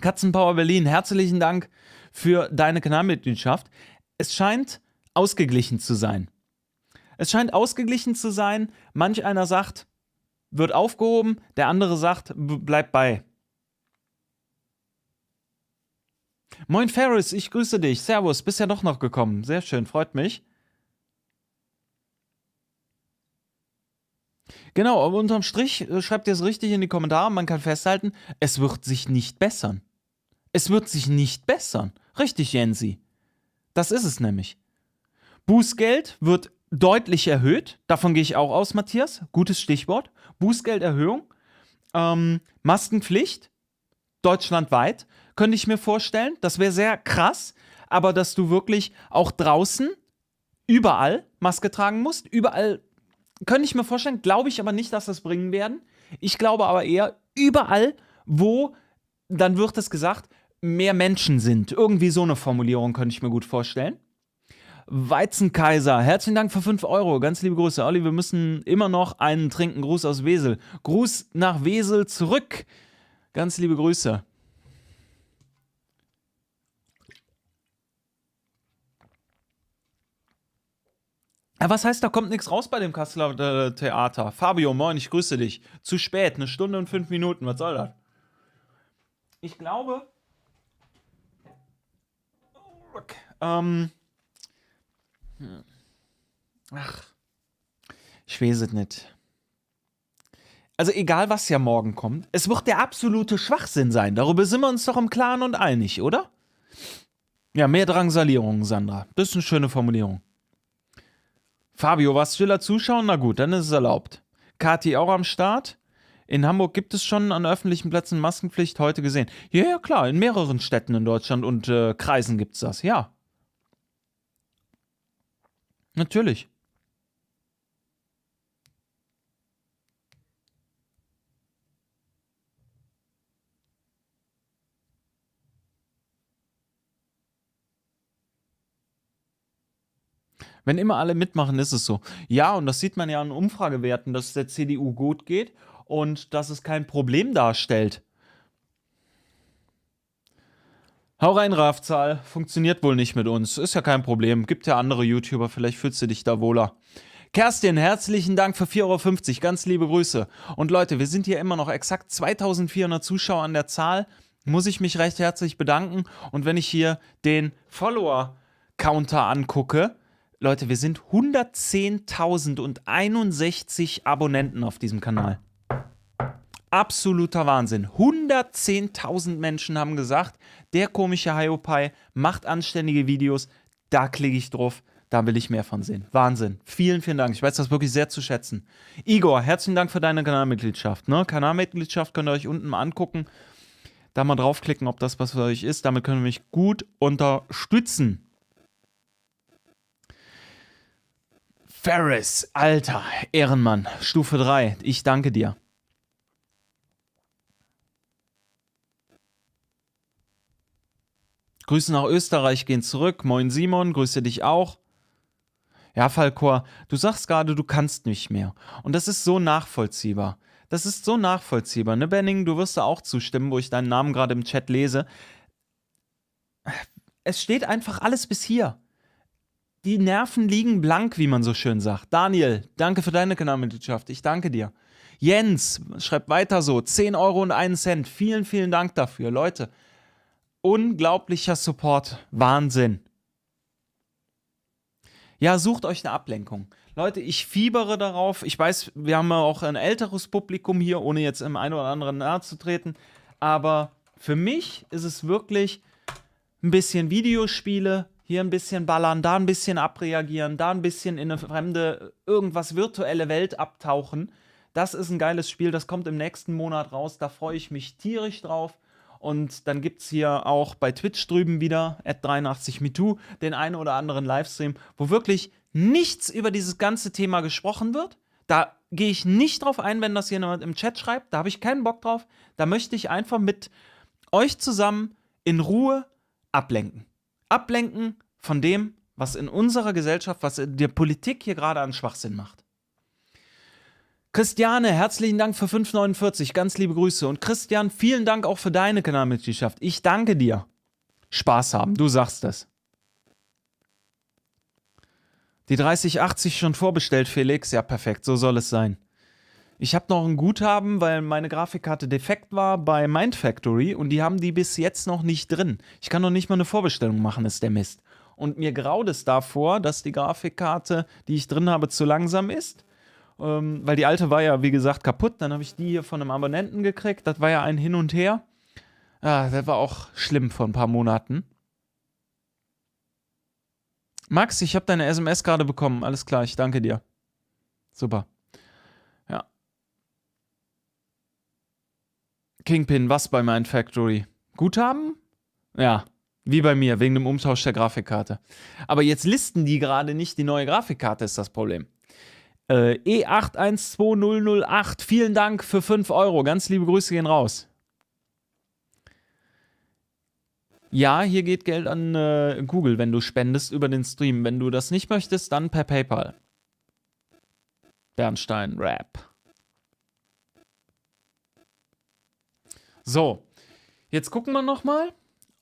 Katzenpower Berlin, herzlichen Dank für deine Kanalmitgliedschaft. Es scheint ausgeglichen zu sein. Es scheint ausgeglichen zu sein. Manch einer sagt, wird aufgehoben, der andere sagt, bleib bei. Moin Ferris, ich grüße dich. Servus, bist ja doch noch gekommen. Sehr schön, freut mich. Genau, aber unterm Strich äh, schreibt ihr es richtig in die Kommentare. Man kann festhalten, es wird sich nicht bessern. Es wird sich nicht bessern. Richtig, Jensi. Das ist es nämlich. Bußgeld wird deutlich erhöht. Davon gehe ich auch aus, Matthias. Gutes Stichwort. Bußgelderhöhung. Ähm, Maskenpflicht. Deutschlandweit. Könnte ich mir vorstellen. Das wäre sehr krass. Aber dass du wirklich auch draußen überall Maske tragen musst. Überall könnte ich mir vorstellen. Glaube ich aber nicht, dass das bringen werden. Ich glaube aber eher überall, wo dann wird es gesagt, mehr Menschen sind. Irgendwie so eine Formulierung könnte ich mir gut vorstellen. Weizenkaiser, herzlichen Dank für 5 Euro. Ganz liebe Grüße. Olli, wir müssen immer noch einen trinken. Gruß aus Wesel. Gruß nach Wesel zurück. Ganz liebe Grüße. Was heißt, da kommt nichts raus bei dem Kasseler äh, Theater? Fabio, moin, ich grüße dich. Zu spät, eine Stunde und fünf Minuten, was soll das? Ich glaube, ähm. Ach. Ich weiß es nicht. Also egal, was ja morgen kommt, es wird der absolute Schwachsinn sein. Darüber sind wir uns doch im Klaren und einig, oder? Ja, mehr Drangsalierung, Sandra. Das ist eine schöne Formulierung. Fabio, was stiller zuschauen? Na gut, dann ist es erlaubt. Kati auch am Start. In Hamburg gibt es schon an öffentlichen Plätzen Maskenpflicht heute gesehen. Ja, ja, klar, in mehreren Städten in Deutschland und äh, Kreisen gibt es das, ja. Natürlich. Wenn immer alle mitmachen, ist es so. Ja, und das sieht man ja an Umfragewerten, dass es der CDU gut geht und dass es kein Problem darstellt. Hau rein, Rafzahl. Funktioniert wohl nicht mit uns. Ist ja kein Problem. Gibt ja andere YouTuber, vielleicht fühlst du dich da wohler. Kerstin, herzlichen Dank für 4,50 Euro. Ganz liebe Grüße. Und Leute, wir sind hier immer noch exakt 2400 Zuschauer an der Zahl. Muss ich mich recht herzlich bedanken. Und wenn ich hier den Follower-Counter angucke, Leute, wir sind 110.061 Abonnenten auf diesem Kanal absoluter Wahnsinn. 110.000 Menschen haben gesagt, der komische Hiopai macht anständige Videos. Da klicke ich drauf. Da will ich mehr von sehen. Wahnsinn. Vielen, vielen Dank. Ich weiß das wirklich sehr zu schätzen. Igor, herzlichen Dank für deine Kanalmitgliedschaft. Ne? Kanalmitgliedschaft könnt ihr euch unten mal angucken. Da mal draufklicken, ob das was für euch ist. Damit können wir mich gut unterstützen. Ferris, Alter, Ehrenmann, Stufe 3. Ich danke dir. Grüße nach Österreich gehen zurück. Moin Simon, grüße dich auch. Ja, Falkor, du sagst gerade, du kannst nicht mehr. Und das ist so nachvollziehbar. Das ist so nachvollziehbar. Ne, Benning, du wirst da auch zustimmen, wo ich deinen Namen gerade im Chat lese. Es steht einfach alles bis hier. Die Nerven liegen blank, wie man so schön sagt. Daniel, danke für deine Kanalmitgliedschaft. Ich danke dir. Jens, schreibt weiter so. 10 Euro und 1 Cent. Vielen, vielen Dank dafür. Leute, unglaublicher Support. Wahnsinn. Ja, sucht euch eine Ablenkung. Leute, ich fiebere darauf. Ich weiß, wir haben ja auch ein älteres Publikum hier, ohne jetzt im einen oder anderen nahe zu treten. Aber für mich ist es wirklich ein bisschen Videospiele, hier ein bisschen ballern, da ein bisschen abreagieren, da ein bisschen in eine fremde, irgendwas virtuelle Welt abtauchen. Das ist ein geiles Spiel, das kommt im nächsten Monat raus. Da freue ich mich tierisch drauf. Und dann gibt es hier auch bei Twitch drüben wieder, at 83mitu, den einen oder anderen Livestream, wo wirklich nichts über dieses ganze Thema gesprochen wird. Da gehe ich nicht drauf ein, wenn das jemand im Chat schreibt. Da habe ich keinen Bock drauf. Da möchte ich einfach mit euch zusammen in Ruhe ablenken. Ablenken von dem, was in unserer Gesellschaft, was in der Politik hier gerade an Schwachsinn macht. Christiane, herzlichen Dank für 5,49. Ganz liebe Grüße. Und Christian, vielen Dank auch für deine Kanalmitgliedschaft. Ich danke dir. Spaß haben, du sagst es. Die 3080 schon vorbestellt, Felix? Ja, perfekt, so soll es sein. Ich habe noch ein Guthaben, weil meine Grafikkarte defekt war bei Mindfactory und die haben die bis jetzt noch nicht drin. Ich kann noch nicht mal eine Vorbestellung machen, ist der Mist. Und mir graut es davor, dass die Grafikkarte, die ich drin habe, zu langsam ist. Ähm, weil die alte war ja, wie gesagt, kaputt. Dann habe ich die hier von einem Abonnenten gekriegt. Das war ja ein Hin und Her. Ja, das war auch schlimm vor ein paar Monaten. Max, ich habe deine SMS gerade bekommen. Alles klar, ich danke dir. Super. Kingpin, was bei Mind Factory? Guthaben? Ja, wie bei mir, wegen dem Umtausch der Grafikkarte. Aber jetzt listen die gerade nicht die neue Grafikkarte, ist das Problem. Äh, E812008, vielen Dank für 5 Euro. Ganz liebe Grüße gehen raus. Ja, hier geht Geld an äh, Google, wenn du spendest über den Stream. Wenn du das nicht möchtest, dann per PayPal. Bernstein Rap. So, jetzt gucken wir nochmal,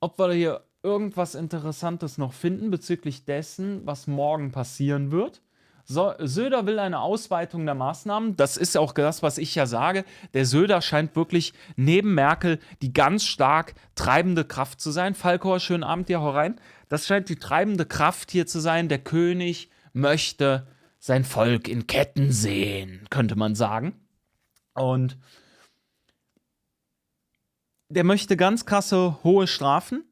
ob wir hier irgendwas Interessantes noch finden bezüglich dessen, was morgen passieren wird. So, Söder will eine Ausweitung der Maßnahmen. Das ist auch das, was ich ja sage. Der Söder scheint wirklich neben Merkel die ganz stark treibende Kraft zu sein. Falkor, schönen Abend dir, hau rein. Das scheint die treibende Kraft hier zu sein. Der König möchte sein Volk in Ketten sehen, könnte man sagen. Und der möchte ganz krasse hohe Strafen,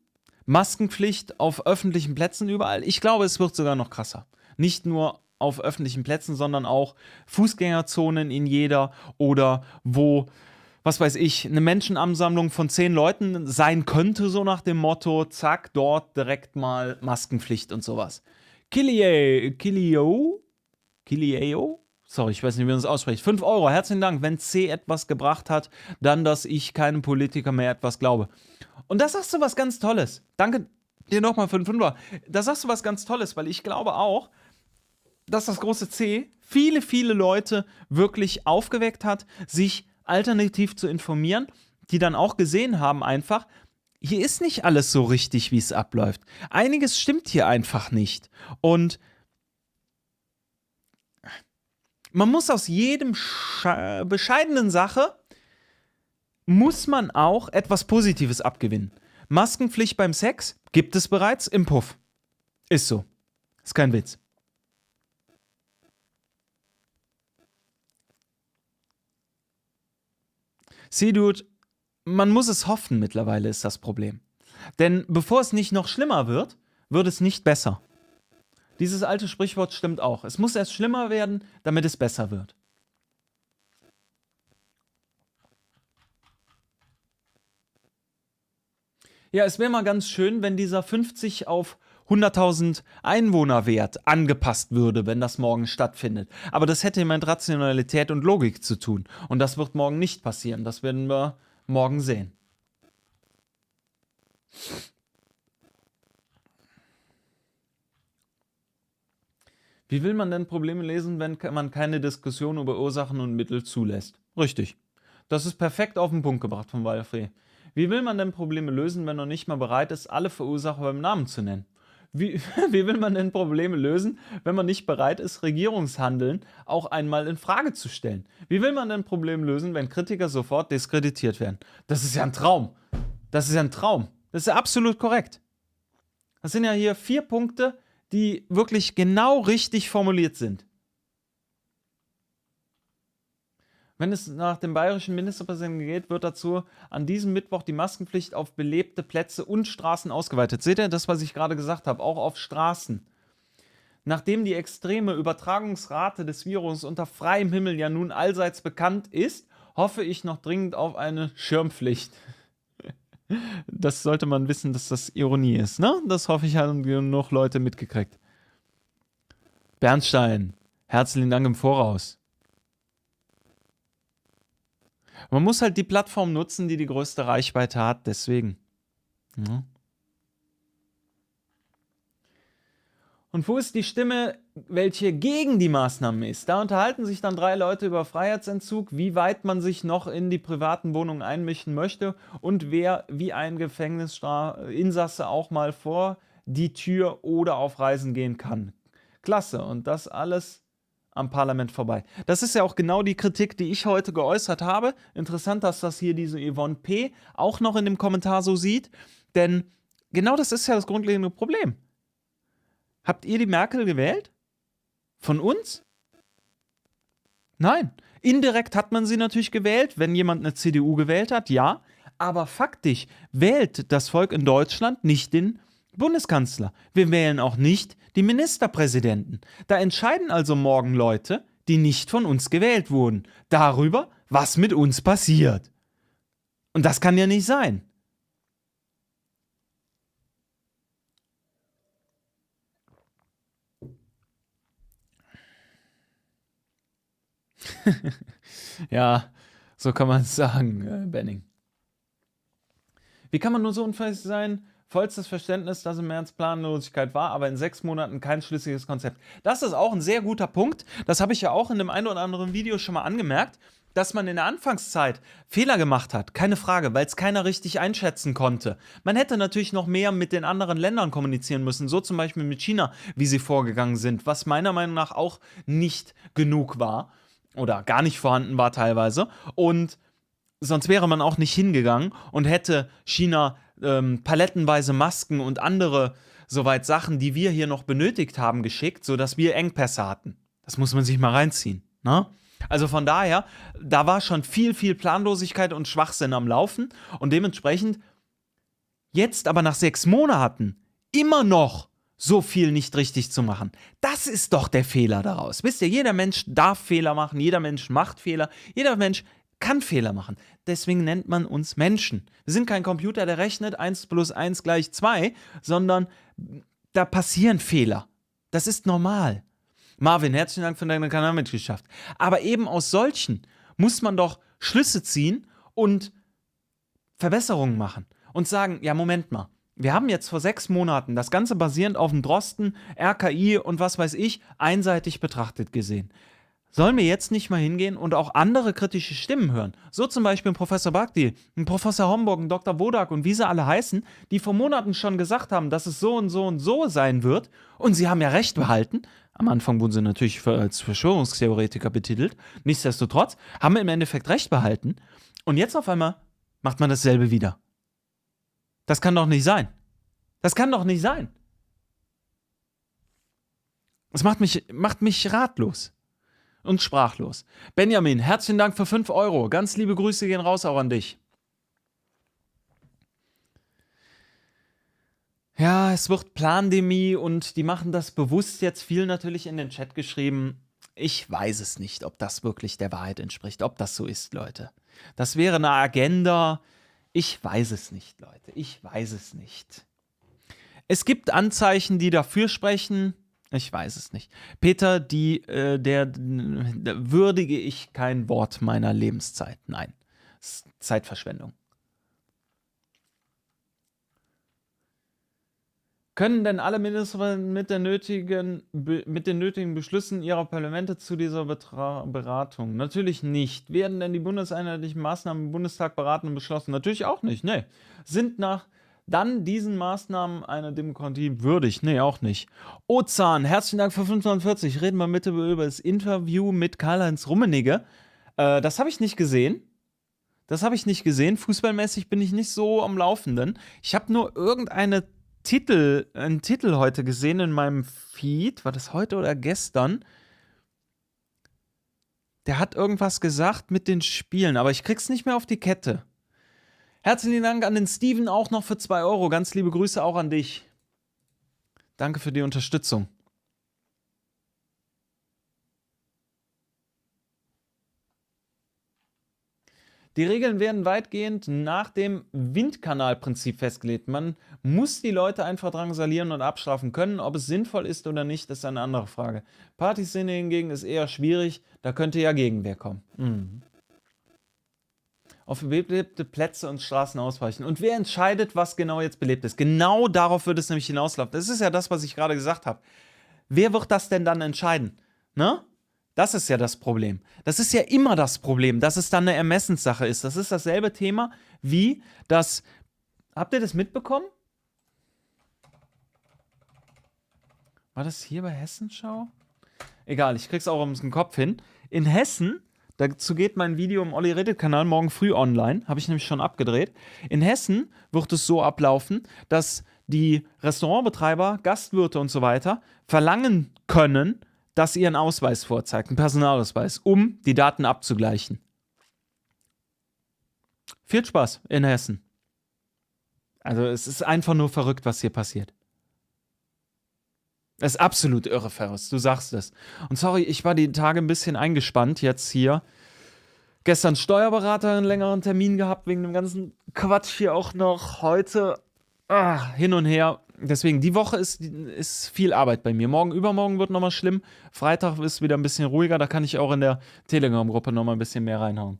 Maskenpflicht auf öffentlichen Plätzen überall. Ich glaube, es wird sogar noch krasser. Nicht nur auf öffentlichen Plätzen, sondern auch Fußgängerzonen in jeder oder wo, was weiß ich, eine Menschenansammlung von zehn Leuten sein könnte, so nach dem Motto, zack, dort direkt mal Maskenpflicht und sowas. Kilio, Kilio, Kilio, Sorry, ich weiß nicht, wie man es ausspricht. 5 Euro, herzlichen Dank. Wenn C etwas gebracht hat, dann, dass ich keinem Politiker mehr etwas glaube. Und da sagst du was ganz Tolles. Danke dir nochmal für den Fünfer. Da sagst du was ganz Tolles, weil ich glaube auch, dass das große C viele, viele Leute wirklich aufgeweckt hat, sich alternativ zu informieren, die dann auch gesehen haben einfach, hier ist nicht alles so richtig, wie es abläuft. Einiges stimmt hier einfach nicht. Und man muss aus jedem bescheidenen Sache, muss man auch etwas Positives abgewinnen. Maskenpflicht beim Sex gibt es bereits im Puff. Ist so. Ist kein Witz. See, Dude, man muss es hoffen mittlerweile, ist das Problem. Denn bevor es nicht noch schlimmer wird, wird es nicht besser. Dieses alte Sprichwort stimmt auch. Es muss erst schlimmer werden, damit es besser wird. Ja, es wäre mal ganz schön, wenn dieser 50 auf 100.000 Einwohnerwert angepasst würde, wenn das morgen stattfindet. Aber das hätte mit Rationalität und Logik zu tun. Und das wird morgen nicht passieren. Das werden wir morgen sehen. Wie will man denn Probleme lesen, wenn man keine Diskussion über Ursachen und Mittel zulässt? Richtig. Das ist perfekt auf den Punkt gebracht von Walfrey. Wie will man denn Probleme lösen, wenn man nicht mal bereit ist, alle Verursacher beim Namen zu nennen? Wie, wie, will man denn Probleme lösen, wenn man nicht bereit ist, Regierungshandeln auch einmal in Frage zu stellen? Wie will man denn Probleme lösen, wenn Kritiker sofort diskreditiert werden? Das ist ja ein Traum. Das ist ja ein Traum. Das ist ja absolut korrekt. Das sind ja hier vier Punkte, die wirklich genau richtig formuliert sind. Wenn es nach dem bayerischen Ministerpräsidenten geht, wird dazu an diesem Mittwoch die Maskenpflicht auf belebte Plätze und Straßen ausgeweitet. Seht ihr das, was ich gerade gesagt habe? Auch auf Straßen. Nachdem die extreme Übertragungsrate des Virus unter freiem Himmel ja nun allseits bekannt ist, hoffe ich noch dringend auf eine Schirmpflicht. Das sollte man wissen, dass das Ironie ist, ne? Das hoffe ich, haben genug Leute mitgekriegt. Bernstein, herzlichen Dank im Voraus. Man muss halt die Plattform nutzen, die die größte Reichweite hat, deswegen. Ja. Und wo ist die Stimme, welche gegen die Maßnahmen ist? Da unterhalten sich dann drei Leute über Freiheitsentzug, wie weit man sich noch in die privaten Wohnungen einmischen möchte und wer wie ein Gefängnisinsasse auch mal vor die Tür oder auf Reisen gehen kann. Klasse. Und das alles am Parlament vorbei. Das ist ja auch genau die Kritik, die ich heute geäußert habe. Interessant, dass das hier diese Yvonne P. auch noch in dem Kommentar so sieht, denn genau das ist ja das grundlegende Problem. Habt ihr die Merkel gewählt? Von uns? Nein. Indirekt hat man sie natürlich gewählt, wenn jemand eine CDU gewählt hat, ja. Aber faktisch wählt das Volk in Deutschland nicht den Bundeskanzler. Wir wählen auch nicht die Ministerpräsidenten. Da entscheiden also morgen Leute, die nicht von uns gewählt wurden, darüber, was mit uns passiert. Und das kann ja nicht sein. ja, so kann man es sagen, äh, Benning. Wie kann man nur so unfähig sein? Vollstes Verständnis, dass im März Planlosigkeit war, aber in sechs Monaten kein schlüssiges Konzept. Das ist auch ein sehr guter Punkt. Das habe ich ja auch in dem einen oder anderen Video schon mal angemerkt, dass man in der Anfangszeit Fehler gemacht hat. Keine Frage, weil es keiner richtig einschätzen konnte. Man hätte natürlich noch mehr mit den anderen Ländern kommunizieren müssen, so zum Beispiel mit China, wie sie vorgegangen sind, was meiner Meinung nach auch nicht genug war oder gar nicht vorhanden war teilweise. Und sonst wäre man auch nicht hingegangen und hätte China ähm, palettenweise Masken und andere soweit Sachen, die wir hier noch benötigt haben, geschickt, sodass wir Engpässe hatten. Das muss man sich mal reinziehen. Ne? Also von daher, da war schon viel, viel Planlosigkeit und Schwachsinn am Laufen und dementsprechend jetzt aber nach sechs Monaten immer noch so viel nicht richtig zu machen. Das ist doch der Fehler daraus. Wisst ihr, jeder Mensch darf Fehler machen, jeder Mensch macht Fehler, jeder Mensch kann Fehler machen. Deswegen nennt man uns Menschen. Wir sind kein Computer, der rechnet 1 plus 1 gleich 2, sondern da passieren Fehler. Das ist normal. Marvin, herzlichen Dank für deine Kanalmitgliedschaft. Aber eben aus solchen muss man doch Schlüsse ziehen und Verbesserungen machen und sagen, ja, Moment mal, wir haben jetzt vor sechs Monaten das Ganze basierend auf dem Drosten, RKI und was weiß ich einseitig betrachtet gesehen. Sollen wir jetzt nicht mal hingehen und auch andere kritische Stimmen hören? So zum Beispiel ein Professor Bhakti, ein Professor Homburg, ein Dr. Wodak und wie sie alle heißen, die vor Monaten schon gesagt haben, dass es so und so und so sein wird. Und sie haben ja recht behalten. Am Anfang wurden sie natürlich als Verschwörungstheoretiker betitelt. Nichtsdestotrotz haben im Endeffekt recht behalten. Und jetzt auf einmal macht man dasselbe wieder. Das kann doch nicht sein. Das kann doch nicht sein. Das macht mich, macht mich ratlos und sprachlos. Benjamin, herzlichen Dank für 5 Euro. Ganz liebe Grüße gehen raus auch an dich. Ja, es wird Plandemie und die machen das bewusst jetzt viel natürlich in den Chat geschrieben. Ich weiß es nicht, ob das wirklich der Wahrheit entspricht, ob das so ist, Leute. Das wäre eine Agenda, ich weiß es nicht, Leute. Ich weiß es nicht. Es gibt Anzeichen, die dafür sprechen. Ich weiß es nicht. Peter, die, äh, der, der würdige ich kein Wort meiner Lebenszeit. Nein. Zeitverschwendung. Können denn alle Minister mit, nötigen, mit, den nötigen Beschlüssen ihrer Parlamente zu dieser Betra Beratung? Natürlich nicht. Werden denn die bundeseinheitlichen Maßnahmen im Bundestag beraten und beschlossen? Natürlich auch nicht. Nee. Sind nach dann diesen Maßnahmen einer Demokratie würdig? Nee, auch nicht. Ozan, herzlichen Dank für 540. Reden wir bitte über das Interview mit Karl-Heinz Rummenigge. Äh, das habe ich nicht gesehen. Das habe ich nicht gesehen. Fußballmäßig bin ich nicht so am Laufenden. Ich habe nur irgendeine Titel, einen Titel heute gesehen in meinem Feed. War das heute oder gestern? Der hat irgendwas gesagt mit den Spielen, aber ich krieg's nicht mehr auf die Kette. Herzlichen Dank an den Steven auch noch für 2 Euro. Ganz liebe Grüße auch an dich. Danke für die Unterstützung. Die Regeln werden weitgehend nach dem Windkanalprinzip festgelegt. Man muss die Leute einfach drangsalieren und abstrafen können. Ob es sinnvoll ist oder nicht, ist eine andere Frage. Partyszene hingegen ist eher schwierig. Da könnte ja Gegenwehr kommen. Mhm. Auf belebte Plätze und Straßen ausweichen. Und wer entscheidet, was genau jetzt belebt ist? Genau darauf wird es nämlich hinauslaufen. Das ist ja das, was ich gerade gesagt habe. Wer wird das denn dann entscheiden? Ne? Das ist ja das Problem. Das ist ja immer das Problem, dass es dann eine Ermessenssache ist. Das ist dasselbe Thema wie das. Habt ihr das mitbekommen? War das hier bei Hessenschau? Egal, ich krieg's auch um den Kopf hin. In Hessen, dazu geht mein Video im Olli Reddit Kanal morgen früh online, habe ich nämlich schon abgedreht. In Hessen wird es so ablaufen, dass die Restaurantbetreiber, Gastwirte und so weiter verlangen können, dass ihr einen Ausweis vorzeigt, einen Personalausweis, um die Daten abzugleichen. Viel Spaß in Hessen. Also es ist einfach nur verrückt, was hier passiert. Es ist absolut irre, Ferris. Du sagst es. Und sorry, ich war die Tage ein bisschen eingespannt jetzt hier. Gestern Steuerberater einen längeren Termin gehabt, wegen dem ganzen Quatsch hier auch noch. Heute ah, hin und her. Deswegen, die Woche ist, ist viel Arbeit bei mir. Morgen, übermorgen wird nochmal schlimm. Freitag ist wieder ein bisschen ruhiger. Da kann ich auch in der Telegram-Gruppe nochmal ein bisschen mehr reinhauen.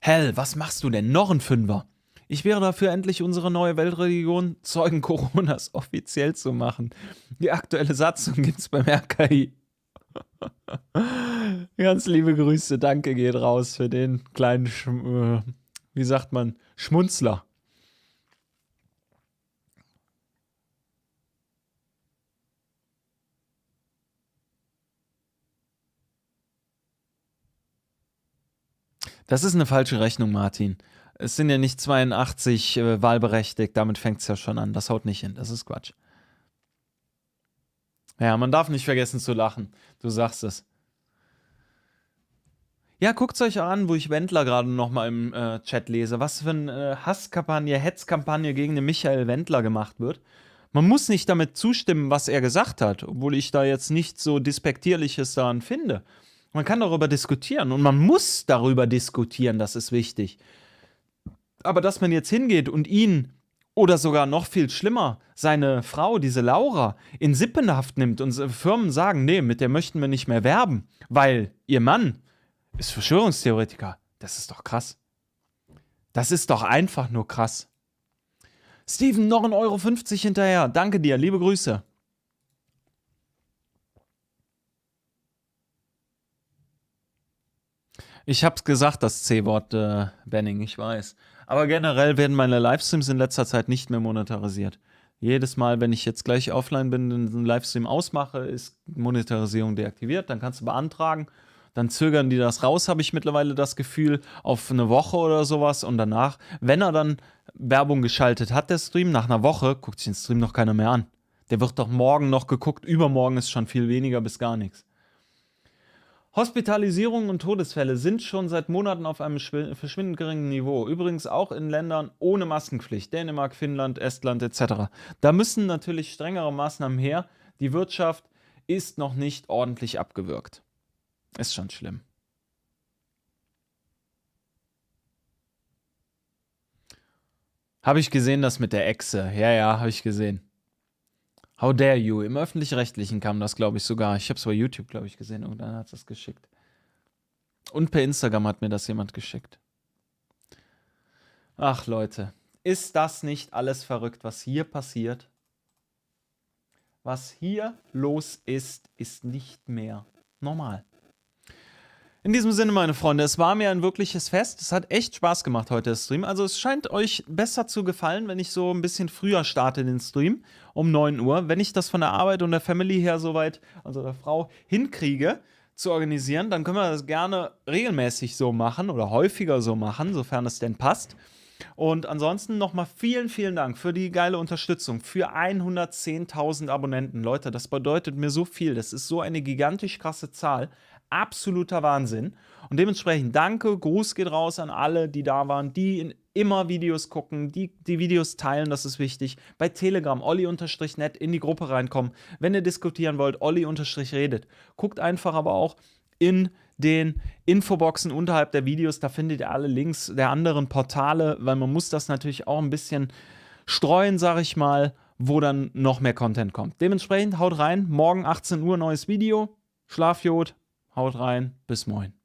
Hell, was machst du denn? Noch ein Fünfer. Ich wäre dafür, endlich unsere neue Weltreligion Zeugen Coronas offiziell zu machen. Die aktuelle Satzung gibt es beim RKI. Ganz liebe Grüße, danke geht raus für den kleinen, Schm äh, wie sagt man, Schmunzler. Das ist eine falsche Rechnung, Martin. Es sind ja nicht 82 äh, wahlberechtigt, damit fängt es ja schon an. Das haut nicht hin, das ist Quatsch. Ja, man darf nicht vergessen zu lachen. Du sagst es. Ja, guckt euch an, wo ich Wendler gerade nochmal im äh, Chat lese. Was für eine äh, Hasskampagne, Hetzkampagne gegen den Michael Wendler gemacht wird. Man muss nicht damit zustimmen, was er gesagt hat, obwohl ich da jetzt nicht so Despektierliches daran finde. Man kann darüber diskutieren und man muss darüber diskutieren, das ist wichtig. Aber dass man jetzt hingeht und ihn oder sogar noch viel schlimmer, seine Frau, diese Laura, in Sippenhaft nimmt und Firmen sagen, nee, mit der möchten wir nicht mehr werben, weil ihr Mann ist Verschwörungstheoretiker. Das ist doch krass. Das ist doch einfach nur krass. Steven, noch 1,50 Euro hinterher. Danke dir, liebe Grüße. Ich hab's gesagt, das C-Wort, äh, Benning, ich weiß. Aber generell werden meine Livestreams in letzter Zeit nicht mehr monetarisiert. Jedes Mal, wenn ich jetzt gleich offline bin, und einen Livestream ausmache, ist Monetarisierung deaktiviert. Dann kannst du beantragen. Dann zögern die das raus, habe ich mittlerweile das Gefühl, auf eine Woche oder sowas. Und danach, wenn er dann Werbung geschaltet hat, der Stream, nach einer Woche guckt sich den Stream noch keiner mehr an. Der wird doch morgen noch geguckt, übermorgen ist schon viel weniger bis gar nichts. Hospitalisierungen und Todesfälle sind schon seit Monaten auf einem verschwindend geringen Niveau. Übrigens auch in Ländern ohne Maskenpflicht, Dänemark, Finnland, Estland etc. Da müssen natürlich strengere Maßnahmen her. Die Wirtschaft ist noch nicht ordentlich abgewürgt. Ist schon schlimm. Habe ich gesehen, das mit der Echse. Ja, ja, habe ich gesehen. How dare you? Im öffentlich-rechtlichen kam das, glaube ich, sogar. Ich habe es bei YouTube, glaube ich, gesehen. Irgendeiner hat das geschickt. Und per Instagram hat mir das jemand geschickt. Ach Leute, ist das nicht alles verrückt, was hier passiert? Was hier los ist, ist nicht mehr normal. In diesem Sinne, meine Freunde, es war mir ein wirkliches Fest. Es hat echt Spaß gemacht heute, der Stream. Also es scheint euch besser zu gefallen, wenn ich so ein bisschen früher starte den Stream, um 9 Uhr. Wenn ich das von der Arbeit und der Family her soweit, also der Frau, hinkriege zu organisieren, dann können wir das gerne regelmäßig so machen oder häufiger so machen, sofern es denn passt. Und ansonsten nochmal vielen, vielen Dank für die geile Unterstützung, für 110.000 Abonnenten. Leute, das bedeutet mir so viel. Das ist so eine gigantisch krasse Zahl absoluter Wahnsinn. Und dementsprechend danke, Gruß geht raus an alle, die da waren, die immer Videos gucken, die die Videos teilen, das ist wichtig. Bei Telegram, olli-net in die Gruppe reinkommen. Wenn ihr diskutieren wollt, olli-redet. Guckt einfach aber auch in den Infoboxen unterhalb der Videos, da findet ihr alle Links der anderen Portale, weil man muss das natürlich auch ein bisschen streuen, sag ich mal, wo dann noch mehr Content kommt. Dementsprechend haut rein, morgen 18 Uhr neues Video, Schlafjod, Haut rein, bis moin.